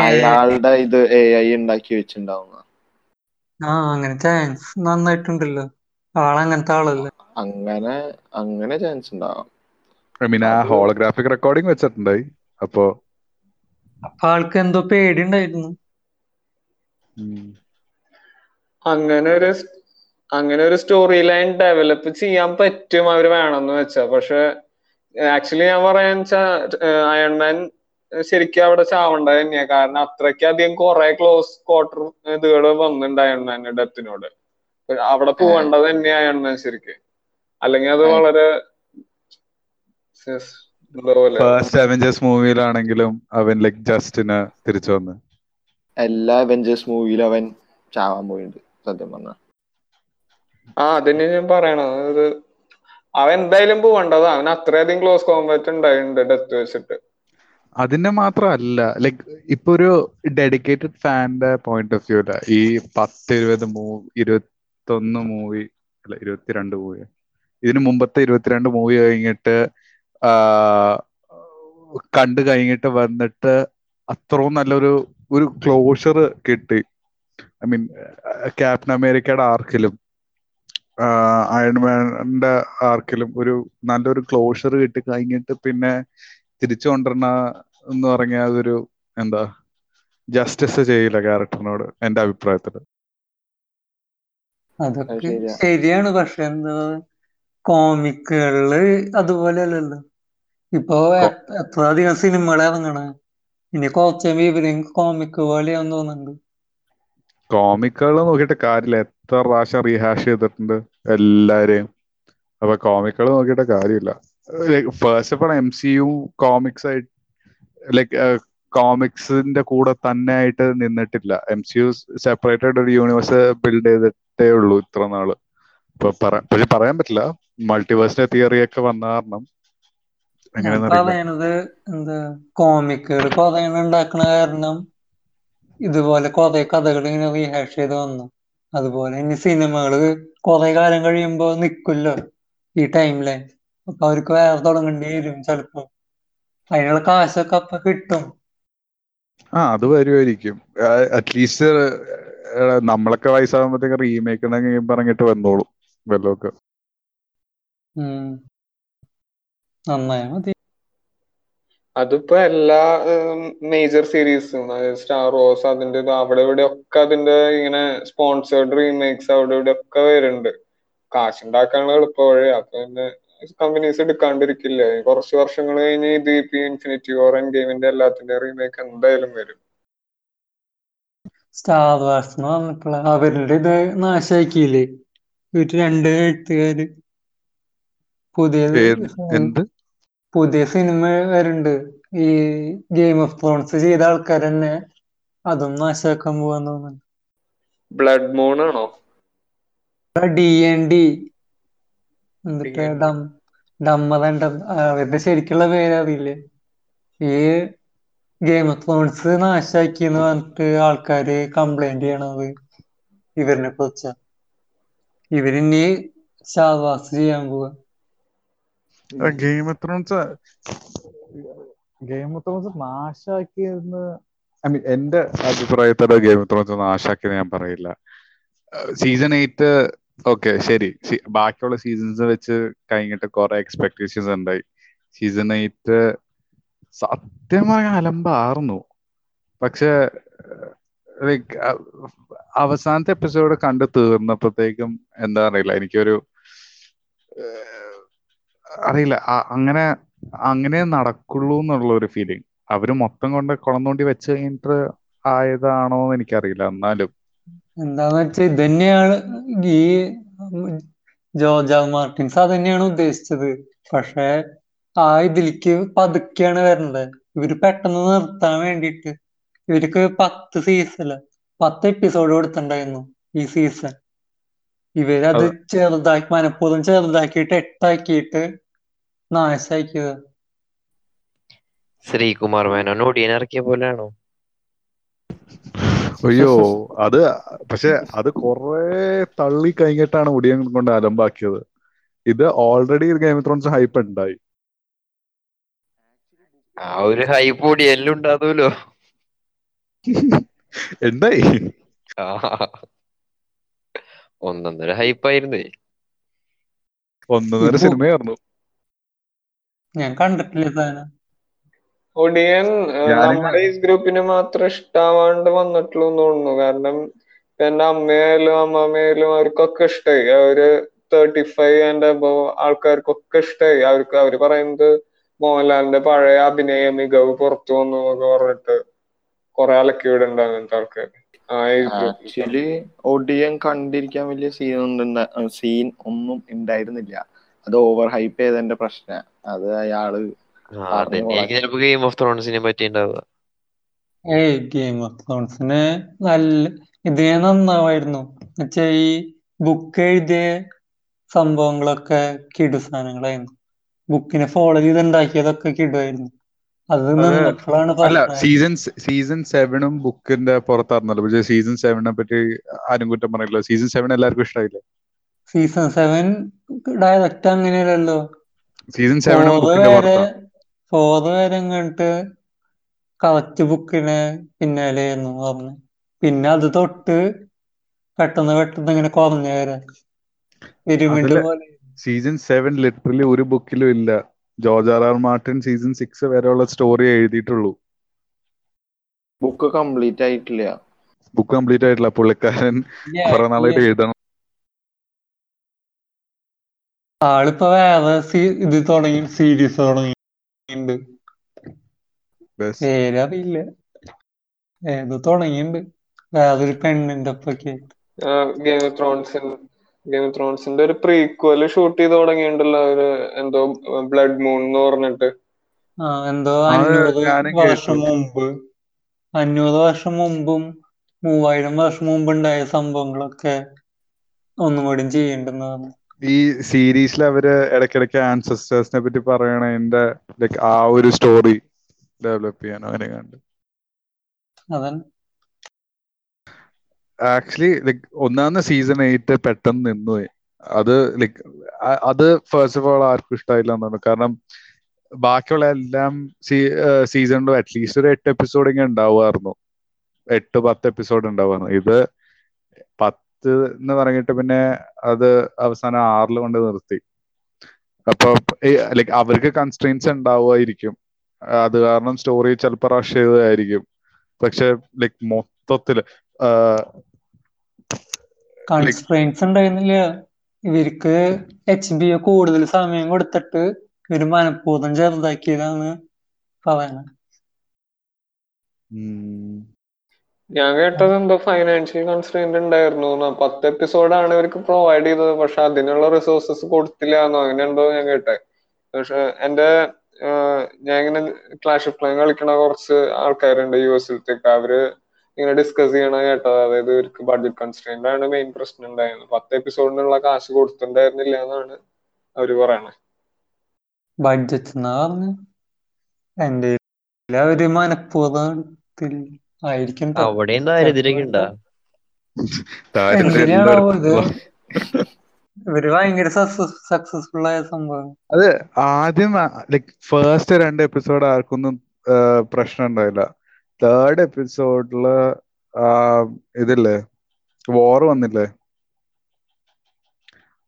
അയാളുടെ ഇത് എ ഐ ഉണ്ടാക്കി വെച്ചിണ്ടാവുന്ന
ആ അങ്ങനെ ചാൻസ് നന്നായിട്ടുണ്ടല്ലോ. ആളങ്ങനത്തെ ആളല്ലേ.
അങ്ങനെ അങ്ങനെ ചാൻസ് ഉണ്ടാവാം.
ഐ മീൻ ആ ഹോളോഗ്രാഫിക് റെക്കോർഡിംഗ് വെച്ചിട്ടുണ്ടായി അപ്പോ
അപ്പൊ ആൾക്ക് എന്തോ പേടി ഉണ്ടായിരുന്നു
അങ്ങനെ ഒരു അങ്ങനെ ഒരു സ്റ്റോറി ലൈൻ ഡെവലപ്പ് ചെയ്യാൻ പറ്റും അവർ വേണമെന്ന് വെച്ചാ. പക്ഷെ ആക്ച്വലി ഞാൻ പറയാന്ന് വെച്ചാ അയൺമാൻ ശരിക്കും അവിടെ ചാവണ്ടത് തന്നെയാ. കാരണം അത്രയ്ക്കധികം കുറെ ക്ലോസ് ക്വാർട്ടർ ഇതുകൾ വന്നിണ്ടായിരുന്നു തന്നെ ഡെത്തിനോട്. അവിടെ പോവേണ്ടത് തന്നെയായിരുന്നു ശരിക്ക്. ശരിക്കും അല്ലെങ്കിൽ അത് വളരെ
ഫസ്റ്റ് അവഞ്ചേഴ്സ് മൂവിയിലാണെങ്കിലും അവൻ ലൈക് ജസ്റ്റിന് തിരിച്ചു വന്ന്.
എല്ലാ അവഞ്ചേഴ്സ് മൂവിയിലും അവൻ ചാവാൻ പോയിട്ടുണ്ട് സത്യം പറഞ്ഞ.
ആ അതന്നെ ഞാൻ പറയണത്. അവൻ എന്തായാലും പോവേണ്ടതാ അവൻ അത്രയധികം ക്ലോസ് കോമ്പാറ്റ് ഉണ്ടായിട്ടുണ്ട് ഡെത്ത് വെച്ചിട്ട്.
അതിന്റെ മാത്രമല്ല ലൈക് ഇപ്പൊ ഒരു ഡെഡിക്കേറ്റഡ് ഫാന്റെ പോയിന്റ് ഓഫ് വ്യൂല ഈ പത്ത് ഇരുപത് മൂവി ഇരുപത്തൊന്ന് മൂവി അല്ല ഇരുപത്തിരണ്ട് മൂവി ഇതിനു മുമ്പത്തെ ഇരുപത്തിരണ്ട് മൂവി കഴിഞ്ഞിട്ട് കണ്ടു കഴിഞ്ഞിട്ട് വന്നിട്ട് അത്രയും നല്ലൊരു ഒരു ക്ലോഷർ കിട്ടി. ഐ മീൻ ക്യാപ്റ്റൻ അമേരിക്കയുടെ ആർക്കിലും അയൺമാന്റെ ആർക്കിലും ഒരു നല്ലൊരു ക്ലോഷർ കിട്ടി കഴിഞ്ഞിട്ട് പിന്നെ തിരിച്ചു കൊണ്ടുവരണ എന്ന് പറഞ്ഞാൽ അതൊരു എന്താ ജസ്റ്റിസ് ചെയ്യില്ല ക്യാരക്ടറിനോട് എന്റെ അഭിപ്രായത്തിൽ
അതൊക്കെ ശരിയാണ്. പക്ഷെ എന്താ കോമിക്കുകളിൽ അതുപോലെ അല്ലല്ലോ. ഇപ്പൊ എത്ര അധികം സിനിമകൾ ഇറങ്ങണ. ഇനി കുറച്ചും ഇവരും കോമിക്ക് പോലെയാന്ന് തോന്നുന്നുണ്ട്.
കോമിക്കുകൾ നോക്കിയിട്ട് കാര്യമില്ല. എത്ര പ്രാവശ്യം റീഹാഷ് ചെയ്തിട്ടുണ്ട് എല്ലാരെയും. അപ്പൊ കോമിക്കുകൾ നോക്കിയിട്ട് കാര്യമില്ല. First of all M C U comics ആയിട്ട് ലൈക്ക് കോമിക്സിന്റെ കൂടെ തന്നെ ആയിട്ട് നിന്നിട്ടില്ല. എം സി യു സെപ്പറേറ്റഡ് ഒരു യൂണിവേഴ്സ് ബിൽഡ് ചെയ്തിട്ടേ ഉള്ളൂ ഇത്ര നാൾ. ഇപ്പൊ പക്ഷെ പറയാൻ പറ്റില്ല. മൾട്ടിവേഴ്സിന്റെ തിയറി ഒക്കെ വന്ന കാരണം
പറയണത് എന്താ കോമിക്കുകൾ കാരണം ഇതുപോലെ കുറെ കഥകൾ ഇങ്ങനെ റീഹാഷ് ചെയ്ത് വന്നു. അതുപോലെ ഇനി സിനിമകൾ കുറെ കാലം കഴിയുമ്പോ നിക്കുല്ലോ ഈ ടൈം ലൈൻ അപ്പൊ അവർക്ക് വേറെ തുടങ്ങേണ്ടി വരും ചിലപ്പോ. അതിനുള്ള കാശൊക്കെ അപ്പൊ കിട്ടും.
ആ അത് വരുമായിരിക്കും അറ്റ്ലീസ്റ്റ് നമ്മളൊക്കെ വയസ്സാകുമ്പോഴത്തേക്ക് റീമേക്ക് ഉണ്ടെങ്കിൽ പറഞ്ഞിട്ട് വന്നോളും വല്ലതൊക്കെ
ഉം. നന്നായാ മതി.
അതിപ്പോ എല്ലാ മേജർ സീരീസും അതായത് സ്റ്റാർ റോസ് അതിന്റെ അവിടെ ഇവിടെ ഒക്കെ അതിന്റെ ഇങ്ങനെ സ്പോൺസേർഡ് റീമേക്സ് അവിടെ ഇവിടെ ഒക്കെ വരുന്നുണ്ട്. കാശുണ്ടാക്കാനുള്ള എളുപ്പ വഴി അപ്പൊ പിന്നെ കമ്പനീസ് എടുക്കാണ്ടിരിക്കില്ല? കുറച്ച് വർഷങ്ങൾ കഴിഞ്ഞ് ഇത് ഇപ്പൊ ഇൻഫിനിറ്റി ഓർ എൻ ഗെയിമിന്റെ എല്ലാത്തിന്റെ റീമേക്ക് എന്തായാലും വരും.
സ്റ്റാർ വാർസ് എന്ന് പറഞ്ഞപ്പോഴ അവരുടെ ഇത് നാശാക്കിയില്ലേ? ഇവർ രണ്ട് എഴുത്തുകാര്. പുതിയ
ഏത് എന്ത്?
പുതിയ സിനിമ വരുന്നുണ്ട്. ഈ ഗെയിം ഓഫ് ത്രോൺസ് ചെയ്ത ആൾക്കാർ തന്നെ അതും നാശാക്കാൻ പോവാന്ന് തോന്നുന്നു.
ബ്ലഡ് മൂൺ ആണോ?
ഡി എൻ ഡി എന്നിട്ട്
D&D.
ഡം അവരുടെ ശരിക്കുള്ള പേരറിയില്ല? ഈ ഗെയിം ഓഫ് ത്രോൺസ് നാശാക്കി എന്ന് പറഞ്ഞിട്ട് ആൾക്കാര് കംപ്ലൈന്റ് ചെയ്യണത് ഇവരിനെ കുറിച്ച. ഇവരിനി ഷാവാസ് ചെയ്യാൻ പോവാ.
ഐ മീൻ എന്റെ അഭിപ്രായത്തോടെ ഗെയിം ഓഫ് ത്രോൺസ് നാശാക്കിയെന്ന് ഞാൻ പറയില്ല. സീസൺ എയ്റ്റ് ഓക്കെ ശരി. ബാക്കിയുള്ള സീസൺസ് വെച്ച് കഴിഞ്ഞിട്ട് കുറെ എക്സ്പെക്ടേഷൻസ് ഉണ്ടായി. സീസൺ എയ്റ്റ് സത്യം പറഞ്ഞ അലമ്പായിരുന്നു പക്ഷെ ലൈക്ക് അവസാനത്തെ എപ്പിസോഡ് കണ്ട് തീർന്നപ്പോഴത്തേക്കും എന്താ അറിയില്ല. എനിക്കൊരു അറിയില്ല. അങ്ങനെ അങ്ങനെ നടക്കുള്ളൂ എന്നുള്ള ഒരു ഫീലിംഗ് അവർ മൊത്തം കൊണ്ട് കുളം തോണ്ടി വെച്ച് കഴിഞ്ഞിട്ട് ആയതാണോ എന്ന് എനിക്കറിയില്ല. എന്നാലും
എന്താന്ന് വെച്ചാ ഇത് തന്നെയാണ് ഈ ജോർജ് മാർട്ടിൻസ് അത് തന്നെയാണ് ഉദ്ദേശിച്ചത്. പക്ഷെ ആ ഇതിലേക്ക് പതുക്കെയാണ് വരേണ്ടത് ഇവർ പെട്ടെന്ന് നിർത്താൻ വേണ്ടിയിട്ട്. ഇവർക്ക് പത്ത് സീസൺ പത്ത് എപ്പിസോഡ് കൊടുത്തിണ്ടായിരുന്നു ഈ സീസൺ. ഇവരത്
അത്.
ചെറുതാക്കി മനഃപൂർവം ചെറുതാക്കിയിട്ട് എട്ടാക്കിയിട്ട് നാശാക്കിയത്.
ശ്രീകുമാർ മേനോൻ ഒടിയൻ ഇറക്കിയ പോലെയാണോ?
അയ്യോ അത് പക്ഷെ അത് കുറെ തള്ളി കഴിഞ്ഞിട്ടാണ് ഒടിയൻ കൊണ്ട് അലമ്പാക്കിയത്. ഇത് ഓൾറെഡി ഗെയിം ത്രോൺസ് ഹൈപ്പ് ഉണ്ടായി
ആ ഒരു ഹൈപ്പ് ഒടിയനിലും ഉണ്ടാകുമല്ലോ എന്തായി? ഒന്നൊന്നര ഹൈപ്പായിരുന്നേ
ഒന്നൊന്നര സിനിമയായിരുന്നു
ഞാൻ കണ്ടിട്ടില്ല സാധനം
ഒടിയൻ നമ്മുടെ ഈ ഗ്രൂപ്പിന് മാത്രം ഇഷ്ടാവാണ്ട് വന്നിട്ടുള്ളൂ എന്ന് തോന്നുന്നു. കാരണം എന്റെ അമ്മയായാലും അമ്മാമ്മയായാലും അവർക്കൊക്കെ ഇഷ്ടായി. അവർ തേർട്ടി ഫൈവ് ആൻഡ് അബവ് ആൾക്കാർക്കൊക്കെ ഇഷ്ടായി. അവർക്ക് അവർ പറയുന്നത് മോഹൻലാലിന്റെ പഴയ അഭിനയ മികവ് പുറത്തു വന്നു എന്നൊക്കെ പറഞ്ഞിട്ട് കൊറേ അലക്കി വിടുന്നുണ്ട് അങ്ങനത്തെ ആൾക്കാർ
ആക്ച്വലി ഒടിയൻ കണ്ടിരിക്കാൻ വലിയ സീൻ ഒന്നും സീൻ ഒന്നും ഉണ്ടായിരുന്നില്ല. അത് ഓവർ ഹൈപ്പ് ചെയ്തതിന്റെ പ്രശ്ന. അത്
അയാൾ ചിലപ്പോ ഗെയിം ഓഫ് ത്രോൺസിനെ പറ്റി ഉണ്ടാവുക
ഏയ് ഗെയിം ഓഫ് ത്രോൺസിന് നല്ല ഇതേ നന്നാവായിരുന്നു. എന്നുവെച്ചാ ഈ ബുക്ക് എഴുതിയ സംഭവങ്ങളൊക്കെ കിടു സാധനങ്ങളായിരുന്നു. ബുക്കിനെ ഫോളോ ചെയ്ത് ഉണ്ടാക്കിയതൊക്കെ കിടുവായിരുന്നു
അല്ല സീസൺ സീസൺ സെവനും ബുക്കിന്റെ പുറത്തായിരുന്നല്ലോ. പക്ഷേ സീസൺ സെവനെ പറ്റി ആരും കുറ്റം പറയില്ല. സീസൺ സെവൻ എല്ലാവർക്കും ഇഷ്ടമായില്ലേ
സീസൺ സെവൻ ഡയറക്റ്റ് അങ്ങനെയല്ലല്ലോ.
സീസൺ സെവനും ബുക്കിന്റെ
വരെ
പുറത്താ.
ഫോറ് വരെ ഇങ്ങോട്ട് കറക്റ്റ് ബുക്കിനെ പിന്നാലെയായിരുന്നു പറഞ്ഞു പിന്നെ അത് തൊട്ട് പെട്ടെന്ന് പെട്ടെന്ന് ഇങ്ങനെ കുറഞ്ഞു വരാം. പിരമിഡ് പോലെ.
സീസൺ സെവൻ ലിറ്ററലി ഒരു ബുക്കിലും ഇല്ല. George R R Martin season six വരെയുള്ള സ്റ്റോറി എഴുതിയിട്ടുള്ളൂ.
ബുക്ക് കംപ്ലീറ്റ് ആയിട്ടില്ല.
ബുക്ക് കംപ്ലീറ്റ് ആയിട്ടില്ല. പുള്ളിക്കാരൻ കുറെ നാളായിട്ട് എഴുതണം.
ആളിപ്പോ വേറെ സീ- ഇത് തുടങ്ങി സീരീസ് തുടങ്ങിയിട്ടുണ്ട് പേരറിയില്ല ഏതോ തുടങ്ങിയിട്ടുണ്ട്. അതൊരു പെണ്ണിന്റെ ഒപ്പൊക്കെ
ഗെയിം ഓഫ് ത്രോൺസിന് ഗെയിം ഓഫ് ത്രോൺസിന്റെ ഒരു പ്രീക്വൽ ഷൂട്ട് ചെയ്ത് തുടങ്ങിയിട്ടുണ്ടല്ലോ ഒരു എന്തോ ബ്ലഡ് മൂൺ എന്ന് പറഞ്ഞിട്ട്.
ആ എന്തോ അഞ്ഞൂറ് വർഷം മുമ്പ്. അഞ്ഞൂറ് വർഷം മുമ്പും മൂവായിരം വർഷം മുമ്പ് ഉണ്ടായ സംഭവങ്ങളൊക്കെ ഒന്നും കൂടി ചെയ്യണ്ടെന്ന് പറഞ്ഞു.
ഈ സീരീസിൽ അവർ ഇടയ്ക്കിടയ്ക്ക് ആൻസസ്റ്റേഴ്സിനെ പറ്റി പറയണതിന്റെ ലൈക്ക് ആ ഒരു സ്റ്റോറി ഡെവലപ്പ് ചെയ്യാനോ അങ്ങനെ കണ്ട്. ആക്ച്വലി ലൈക്ക് ഒന്നാമത്തെ സീസൺ എയ്റ്റ് പെട്ടെന്ന് നിന്നു. അത് ലൈക്ക് അത് ഫസ്റ്റ് ഓഫ് ഓൾ ആർക്കും ഇഷ്ടമായില്ല എന്നാണ് കാരണം ബാക്കിയുള്ള എല്ലാം സീസണിലും അറ്റ്ലീസ്റ്റ് ഒരു എട്ട് എപ്പിസോഡ് ഇങ്ങനെ ഉണ്ടാവുമായിരുന്നു. എട്ട് പത്ത് എപ്പിസോഡ് ഉണ്ടാവുമായിരുന്നു. ഇത് പത്ത് എന്ന് പറഞ്ഞിട്ട് പിന്നെ അത് അവസാനം ആറിൽ കൊണ്ട് നിർത്തി. അപ്പൊ ലൈക്ക് അവർക്ക് കൺസ്ട്രെയിൻസ് ഉണ്ടാവുമായിരിക്കും. അത് കാരണം സ്റ്റോറി ചിലപ്പോൾ റഷ് ചെയ്തതായിരിക്കും. പക്ഷെ ലൈക്ക് മൊത്തത്തിൽ
കൺസ്ട്രെയിൻസ് ഉണ്ടായിരുന്നില്ല. ഇവർക്ക് എച്ച് ബി കൂടുതൽ സമയം കൊടുത്തിട്ട് ഇവർ മനഃപൂർവം ചെറുതാക്കിയതാണ് പറയുന്നത്.
ഞാൻ കേട്ടത് എന്തോ ഫൈനാൻഷ്യൽ കൺസ്ട്രെയിന്റ് ഉണ്ടായിരുന്നു ന്നാ. പത്ത് എപ്പിസോഡാണ് ഇവർക്ക് പ്രൊവൈഡ് ചെയ്തത്. പക്ഷെ അതിനുള്ള റിസോഴ്സസ് കൊടുത്തില്ല എന്നോ അങ്ങനെ എന്തോ ഞാൻ കേട്ടെ. പക്ഷെ എന്റെ ഞാൻ ഇങ്ങനെ ക്ലാഷ് ഓഫ് പ്ലാൻ കളിക്കണ കുറച്ച് ആൾക്കാരുണ്ട് യു എസിലത്തേക്ക് അവർ ഇങ്ങനെ ഡിസ്കസ് ചെയ്യണ കേട്ടത്. അതായത് ഇവർക്ക് ബഡ്ജറ്റ് കൺസ്ട്രെയിന്റ് ആണ് മെയിൻ പ്രശ്നം ഉണ്ടായിരുന്നത് പത്ത് എപ്പിസോഡിനുള്ള കാശ് കൊടുത്തിട്ടുണ്ടായിരുന്നില്ല എന്നാണ് അവർ പറയണത്
ബഡ്ജറ്റ് എന്നാ പറഞ്ഞു. എന്റെ അവർ മനഃപൂർവം. ആയിരിക്കും.
അവിടെയും ദാരിദ്ര്യമൊക്കെ ഉണ്ടാ
എന്തിനാണാവോ ഇത്? ഇവർ ഭയങ്കര സക്സസ്ഫുൾ ആയ സംഭവം.
അത് ആദ്യം ലൈക് ഫസ്റ്റ് രണ്ട് എപ്പിസോഡ് ആർക്കൊന്നും പ്രശ്നം ഉണ്ടായില്ല. തേർഡ് എപ്പിസോഡിൽ ഇതില്ലേ വോർ വന്നില്ലേ?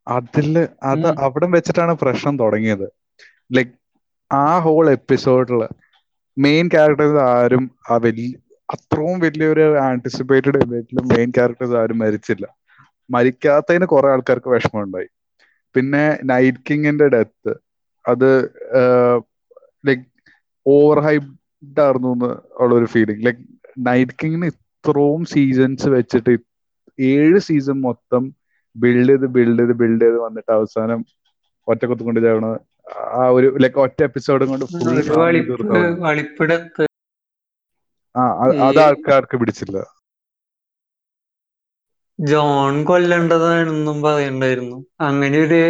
അതിൽ അത്. അവിടെ വെച്ചിട്ടാണ് പ്രശ്നം തുടങ്ങിയത്. ലൈക് ആ ഹോൾ എപ്പിസോഡിൽ മെയിൻ ക്യാരക്ടേഴ്സ് ആരും ആ വലിയ അത്രയും വലിയൊരു ആന്റിസിപ്പേറ്റഡ് ഇവന്റിലും മെയിൻ ക്യാരക്ടേഴ്സ് ആരും മരിച്ചില്ല. മരിക്കാത്തതിന് കുറെ ആൾക്കാർക്ക് വിഷമം ഉണ്ടായി പിന്നെ നൈറ്റ് കിങ്ങിന്റെ ഡെത്ത് അത് ലൈക് ഓവർ ഹൈപ്ഡ് ആയിരുന്നു ഉള്ള ഒരു ഫീലിംഗ് ലൈക് നൈറ്റ് കിങ്ങിന് ഇത്രയും സീസൺസ് വെച്ചിട്ട് ഏഴ് സീസൺ മൊത്തം ബിൽഡ് ചെയ്ത് ബിൽഡ് ചെയ്ത് ബിൽഡ് ചെയ്ത് വന്നിട്ട് അവസാനം ഒറ്റക്കൊത്ത് കൊണ്ട് ചാവണ ആ ഒരു ലൈക്ക് ഒറ്റ എപ്പിസോഡും കൊണ്ട് ആ അത് ആൾക്കാർക്ക് പിടിച്ചില്ല.
ജോൺ കൊല്ലേണ്ടതാണെന്നും പറയണ്ടായിരുന്നു. അങ്ങനെ ഒരു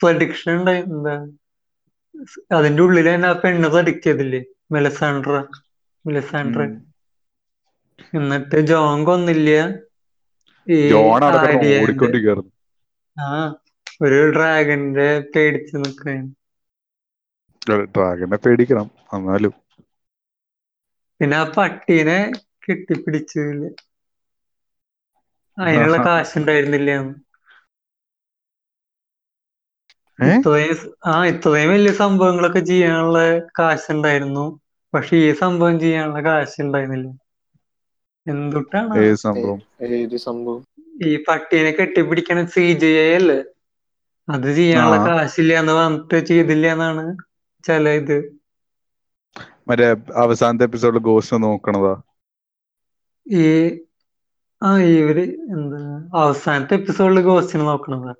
പ്രഡിക്ഷൻ ഉണ്ടായിരുന്ന. അതിന്റെ ഉള്ളിൽ തന്നെ ആ പെണ്ണ് ചെയ്തില്ലേ മെലസാൻഡ്ര മെലസാൻഡ്ര എന്നിട്ട് ജോൺ കൊന്നില്ല. ഈ ആ ഒരു ഡ്രാഗന്റെ പേടിച്ച് നിക്കാൻ
ഡ്രാഗനെ പേടിക്കണം എന്നാലും.
പിന്നെ ആ പട്ടീനെ കെട്ടിപ്പിടിച്ചില്ല അതിനുള്ള കാശുണ്ടായിരുന്നില്ല? ഇത്രയും ആ ഇത്രയും വലിയ സംഭവങ്ങളൊക്കെ ചെയ്യാനുള്ള കാശുണ്ടായിരുന്നു. പക്ഷെ ഈ സംഭവം ചെയ്യാനുള്ള കാശ് ഉണ്ടായിരുന്നില്ല എന്തുട്ടാണ്
സംഭവം?
ഏത് സംഭവം?
ഈ പട്ടീനെ കെട്ടിപ്പിടിക്കണ സി ജി ഐ അല്ലേ? അത് ചെയ്യാനുള്ള. കാശില്ല എന്ന് പറഞ്ഞിട്ട് ചെയ്തില്ല എന്നാണ് ചില ഇത്.
മറ്റേ അവസാനത്തെ എപ്പിസോഡിൽ ഗോസ്റ്റ് നോക്കണതാ.
ഈ ആ ഇവർ എന്താ അവസാനത്തെ എപ്പിസോഡിൽ ഗോസ്റ്റിനെ നോക്കണത്.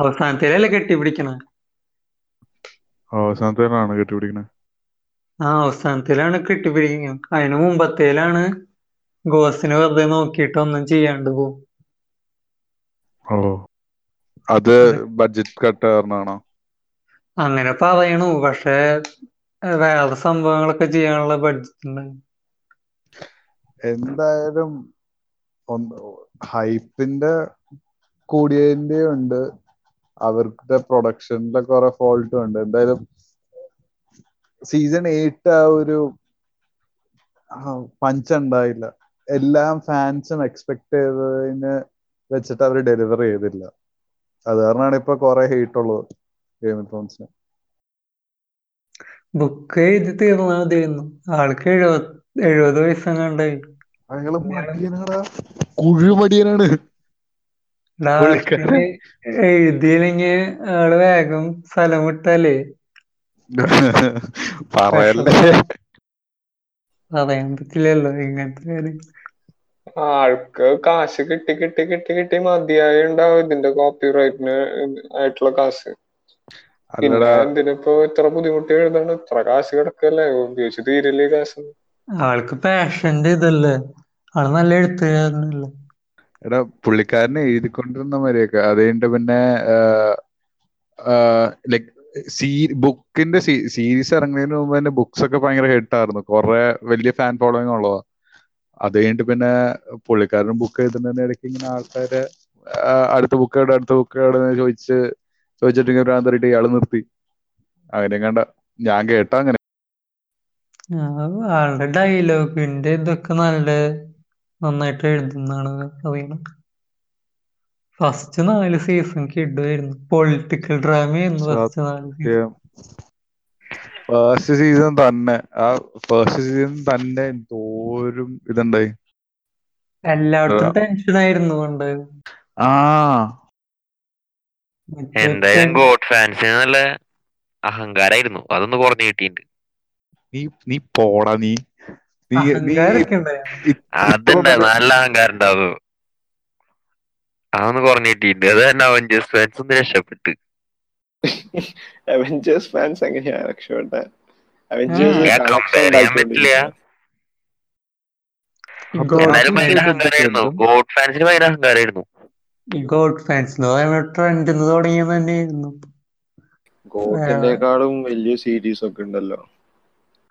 അവസാനത്തേലല്ലേ കെട്ടിപ്പിടിക്കണ?
അവസാനത്തിലാണ് കെട്ടിപ്പിടിക്കണേ.
ആ അവസാനത്തിലാണ് കെട്ടിപ്പിടിക്കുന്നത് അതിന് മുമ്പത്തേലാണ് ഗോസ്റ്റിനെ വെറുതെ നോക്കിയിട്ട് ഒന്നും ചെയ്യാണ്ട് പോകും
ഓ. അത് ബഡ്ജറ്റ് കട്ട് കാരണമാണോ
അങ്ങനെ പറയണു. പക്ഷെ വേറെ സംഭവങ്ങളൊക്കെ ചെയ്യാനുള്ള ബഡ്ജറ്റ് എന്തായാലും
എന്തായാലും ഹൈപ്പിന്റെ കൂടിയതിന്റെ ഉണ്ട് അവരുടെ പ്രൊഡക്ഷനിലെ കുറെ ഫോൾട്ടും ഉണ്ട് എന്തായാലും സീസൺ എയ്റ്റ് ആ ഒരു പഞ്ച് ഉണ്ടായില്ല എല്ലാം ഫാൻസും എക്സ്പെക്ട് ചെയ്തതിന് വെച്ചിട്ട് അവർ ഡെലിവർ ചെയ്തില്ല. അത് കാരണമാണ് ഇപ്പൊ കുറെ ഹെയ്റ്റ് ഉള്ളത് ഗെയിം ഓഫ്
ബുക്ക് എഴുതി തീർന്നാ മതിയായിരുന്നു. ആൾക്ക് എഴുപത് എഴുപത് വയസ്സെങ്ങാണ്ടായി
അയാൾ മടിയനാടാ. കുഴിമടിയനാണ്.
എഴുതിയില്ലെങ്കിൽ ആൾ വേഗം സ്ഥലം വിട്ടാലേ.
പറയല്ലേ.
പറയാൻ പറ്റില്ലല്ലോ ഇങ്ങനത്തെ കാര്യം.
ആൾക്ക് കാശ് കിട്ടി കിട്ടി കിട്ടി കിട്ടി മതിയായി ഉണ്ടാവും ഇതിന്റെ കോപ്പി റൈറ്റിന് ആയിട്ടുള്ള കാശ്. എന്തിനിപ്പോ ഇത്ര ബുദ്ധിമുട്ടി എഴുതണം ഇത്ര കാശ് കിടക്കല്ലേ? ഉപയോഗിച്ച് തീരില്ലേ കാശ്?
ആൾക്ക് പാഷന്റെ ഇതല്ലേ? ആൾ നല്ല എഴുത്തുകാരനല്ലേ?
എടാ പുള്ളിക്കാരനെ എഴുതിക്കൊണ്ടിരുന്ന മാതിരിയൊക്കെ അത് കഴിഞ്ഞിട്ട് പിന്നെ ലൈക് സീ ബുക്കിന്റെ സീരീസ് ഇറങ്ങുന്നതിന് മുമ്പ് തന്നെ ബുക്സ് ഒക്കെ ഭയങ്കര ഹിറ്റായിരുന്നു. കുറെ വലിയ ഫാൻ ഫോളോയിങ് ഉള്ളതാ. അത് കഴിഞ്ഞിട്ട് പിന്നെ പുള്ളിക്കാരൻ ബുക്ക് എഴുതുന്നതിന് ഇടയ്ക്ക് ഇങ്ങനെ ആൾക്കാര് അടുത്ത ബുക്ക് എവിടെ അടുത്ത ബുക്ക് എവിടെ എന്ന് ചോദിച്ച് ചോദിച്ചിട്ട് ഇങ്ങനെ ഭ്രാന്തരായിട്ട് ഇയാൾ നിർത്തി. അങ്ങനെ കണ്ട. ഞാൻ കേട്ട അങ്ങനെ.
ആളുടെ ഡയലോഗിന്റെ ഇതൊക്കെ നല്ല നന്നായിട്ട് എഴുതുന്നാണ് അറിയണം. ഫസ്റ്റ് നാല് സീസൺ കിഡുമായിരുന്നു പൊളിറ്റിക്കൽ ഡ്രാമയായിരുന്നു ഫസ്റ്റ് നാല് സീസൺ
ഫസ്റ്റ് സീസൺ തന്നെ. ആ ഫസ്റ്റ് സീസൺ തന്നെ എന്തോരും ഇതുണ്ടായി.
എല്ലായിടത്തും ടെൻഷൻ ആയിരുന്നു കൊണ്ട്
ആ
എന്തായാലും ഗോഡ് ഫാൻസിന് നല്ല അഹങ്കാരായിരുന്നു. അതൊന്ന് കുറഞ്ഞു കിട്ടിയിട്ടുണ്ട്.
നീ നീ പോടാ നീ.
അതുണ്ട് നല്ല അഹങ്കാരം ഉണ്ടാവും അതൊന്ന് കുറഞ്ഞു കിട്ടിയിട്ടുണ്ട്. അത് തന്നെ അവഞ്ചേഴ്സ് ഫാൻസ് ഒന്ന് രക്ഷപ്പെട്ട്.
അവഞ്ചേഴ്സ് ഫാൻസ് എങ്ങനെയാ രക്ഷപ്പെട്ട? അവഞ്ചേഴ്സ്
പറ്റില്ല.
ഗോഡ്
എന്നാലും ഭയങ്കര അഹങ്കാരായിരുന്നു. ഗോഡ് ഫാൻസിന് ഭയങ്കര അഹങ്കാരായിരുന്നു.
ഗോഡ് ഫാൻസ് ട്രെൻഡ് തുടങ്ങിയത് തന്നെയായിരുന്നു.
ഗോട്ടിന്റെക്കാളും വലിയ സീരീസ് ഒക്കെ ഉണ്ടല്ലോ.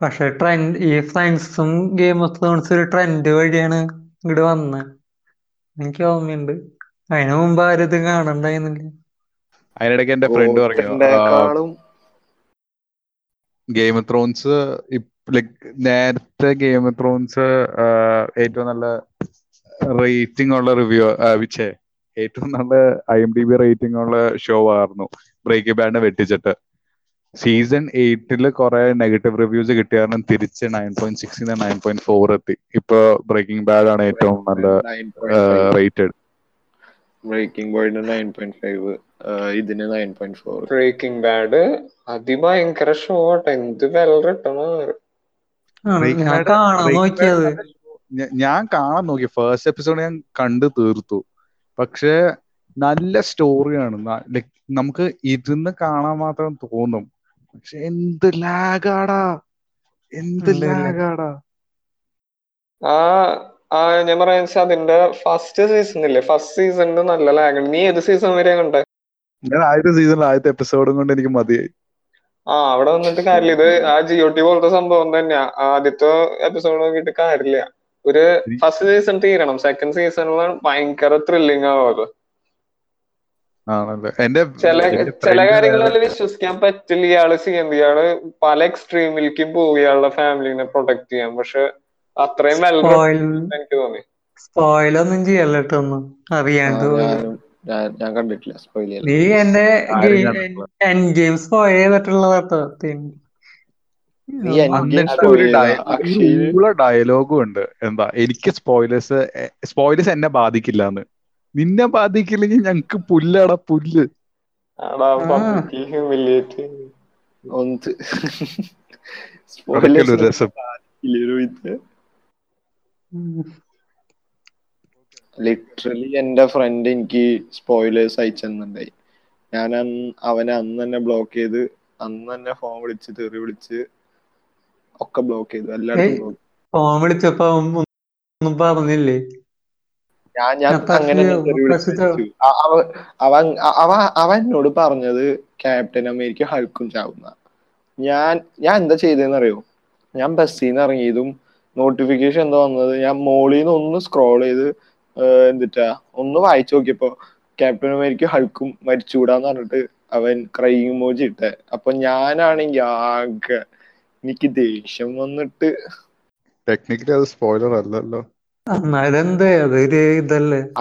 പക്ഷെ ട്രെൻഡ് ഈ ഫ്രണ്ട്സും ഗെയിം ഓഫ് തോൺസ് ഒരു ട്രെൻഡ് വഴിയാണ് ഇങ്ങോട്ട് വന്നത് എനിക്ക് ഓർമ്മയുണ്ട്. അതിനു മുമ്പ് ആരും ഇത് കാണണ്ടായിരുന്നില്ല.
അതിനിടയ്ക്ക് എന്റെ ഫ്രണ്ട് പറഞ്ഞു ഗെയിം ഓഫ് ത്രോൺസ് ലൈക് നേരത്തെ ഗെയിം ഓഫ് ത്രോൺസ് ഏറ്റവും നല്ല റേറ്റിംഗ് ഉള്ള റിവ്യൂ വിച്ചേ ഏറ്റവും നല്ല I M D B rating ഉള്ള ഷോ ആയിരുന്നു. ബ്രേക്ക് ബാൻഡ് വെട്ടിച്ചിട്ട്. സീസൺ എയ്റ്റിൽ കുറെ നെഗറ്റീവ് റിവ്യൂസ് കിട്ടിയ കാരണം തിരിച്ച് നയൻ പോയിന്റ് സിക്സിന് നയൻ പോയിന്റ് ഫോർ എത്തി. ഇപ്പൊ ബ്രേക്കിംഗ് ബാഡ് ആണ് ഏറ്റവും നല്ല rated
Breaking point nine point five ഇതിന് nine point four
Breaking Bad അതിഭയങ്കര എന്ത്
Breaking
നോക്കിയത്.
Bad ഞ- ഞാൻ കാണാൻ നോക്കി. ഫസ്റ്റ് എപ്പിസോഡ് ഞാൻ കണ്ടു തീർത്തു. പക്ഷെ നല്ല സ്റ്റോറിയാണ്. ലൈക് നമുക്ക് ഇരുന്ന് കാണാൻ മാത്രം തോന്നും. പക്ഷെ എന്ത് ലാഗാടാ? എന്ത് ലാഗാടാ?
ആ ആ ഞാൻ പറയാന്ന് വെച്ചാൽ അതിന്റെ ഫസ്റ്റ് സീസൺ ഇല്ലേ? ഫസ്റ്റ് സീസണിന് നല്ല ലാഗ് നീ ഏത് സീസൺ വരെ കണ്ടേ?
ഞാൻ ആദ്യത്തെ സീസണിൽ ആദ്യത്തെ എപ്പിസോഡും കൊണ്ട് എനിക്ക് മതിയായി.
ആ അവിടെ വന്നിട്ട് കാര്യമില്ല. ഇത് ആ ജിയോ ടി പോലത്തെ സംഭവം തന്നെയാ. ആദ്യത്തെ എപ്പിസോഡ് നോക്കിയിട്ട് കാര്യമില്ല. ഒരു ഫസ്റ്റ് സീസൺ തീരണം. സെക്കൻഡ് സീസണിൽ ഭയങ്കര ത്രില്ലിങ് ആവുമല്ലോ
ആണല്ലേ? എന്റെ
ചില ചില കാര്യങ്ങളിൽ വിശ്വസിക്കാൻ പറ്റില്ല. ഇയാൾ ചെയ്യുന്നത്. ഇയാൾ പല എക്സ്ട്രീമിലേക്കും പോകും ഇയാളുടെ ഫാമിലിനെ പ്രൊട്ടക്ട് ചെയ്യാൻ. പക്ഷെ അത്രയും എനിക്ക് തോന്നി.
സ്പോയിലൊന്നും ചെയ്യല്ല അറിയാണ്ട്
ഞാൻ- കണ്ടിട്ടില്ല. സ്പോയിൽ
നീ എന്റെ
ആരും കണ്ടിട്ടില്ല.
എൻ ഗെയിം സ്പോയിൽ ചെയ്തിട്ടുള്ളത്
ഡയലോഗും ഉണ്ട്. എന്താ എനിക്ക് സ്പോയിലേഴ്സ് സ്പോയിലേഴ്സ് എന്നെ ബാധിക്കില്ല എന്ന് നിന്നെ ബാധിക്കില്ലെങ്കിൽ ഞങ്ങക്ക് പുല്ലട പുല്ല്.
ലിറ്ററലി എന്റെ ഫ്രണ്ട് എനിക്ക് സ്പോയിലേഴ്സ് അയച്ചെന്നുണ്ടായി. ഞാൻ അവനെ അന്ന് തന്നെ ബ്ലോക്ക് ചെയ്ത് അന്ന് തന്നെ ഫോൺ വിളിച്ച് തെറി വിളിച്ച് ഒക്കെ ബ്ലോക്ക് ചെയ്തു എല്ലായിടത്തും
ഫോൺ വിളിച്ചപ്പോ ഒന്നും പറഞ്ഞില്ലേ?
ഞാൻ ഞാൻ അങ്ങനെ അവൻ അവ- അവൻ അവ അവൻ എന്നോട് പറഞ്ഞത് ക്യാപ്റ്റൻ അമേരിക്ക ഹൾക്കും ചാവുന്ന. ഞാൻ ഞാൻ എന്താ ചെയ്തതെന്ന് അറിയോ ഞാൻ ബസ്സിൽ നിന്ന് ഇറങ്ങിയതും നോട്ടിഫിക്കേഷൻ എന്താ വന്നത്? ഞാൻ മോളിൽ നിന്ന് ഒന്ന് സ്ക്രോൾ ചെയ്ത് എന്തിട്ടാ ഒന്ന് വായിച്ചു നോക്കിയപ്പോ ക്യാപ്റ്റൻ അമേരിക്ക ഹൾക്കും മരിച്ചുകൂടാന്ന് പറഞ്ഞിട്ട് അവൻ ക്രൈ മോജി ഇട്ടെ. അപ്പൊ ഞാനാണെങ്കി ആകെ എനിക്ക് ദേഷ്യം വന്നിട്ട്.
ടെക്നിക്കലി അത് സ്പോയിലർ അല്ലല്ലോ.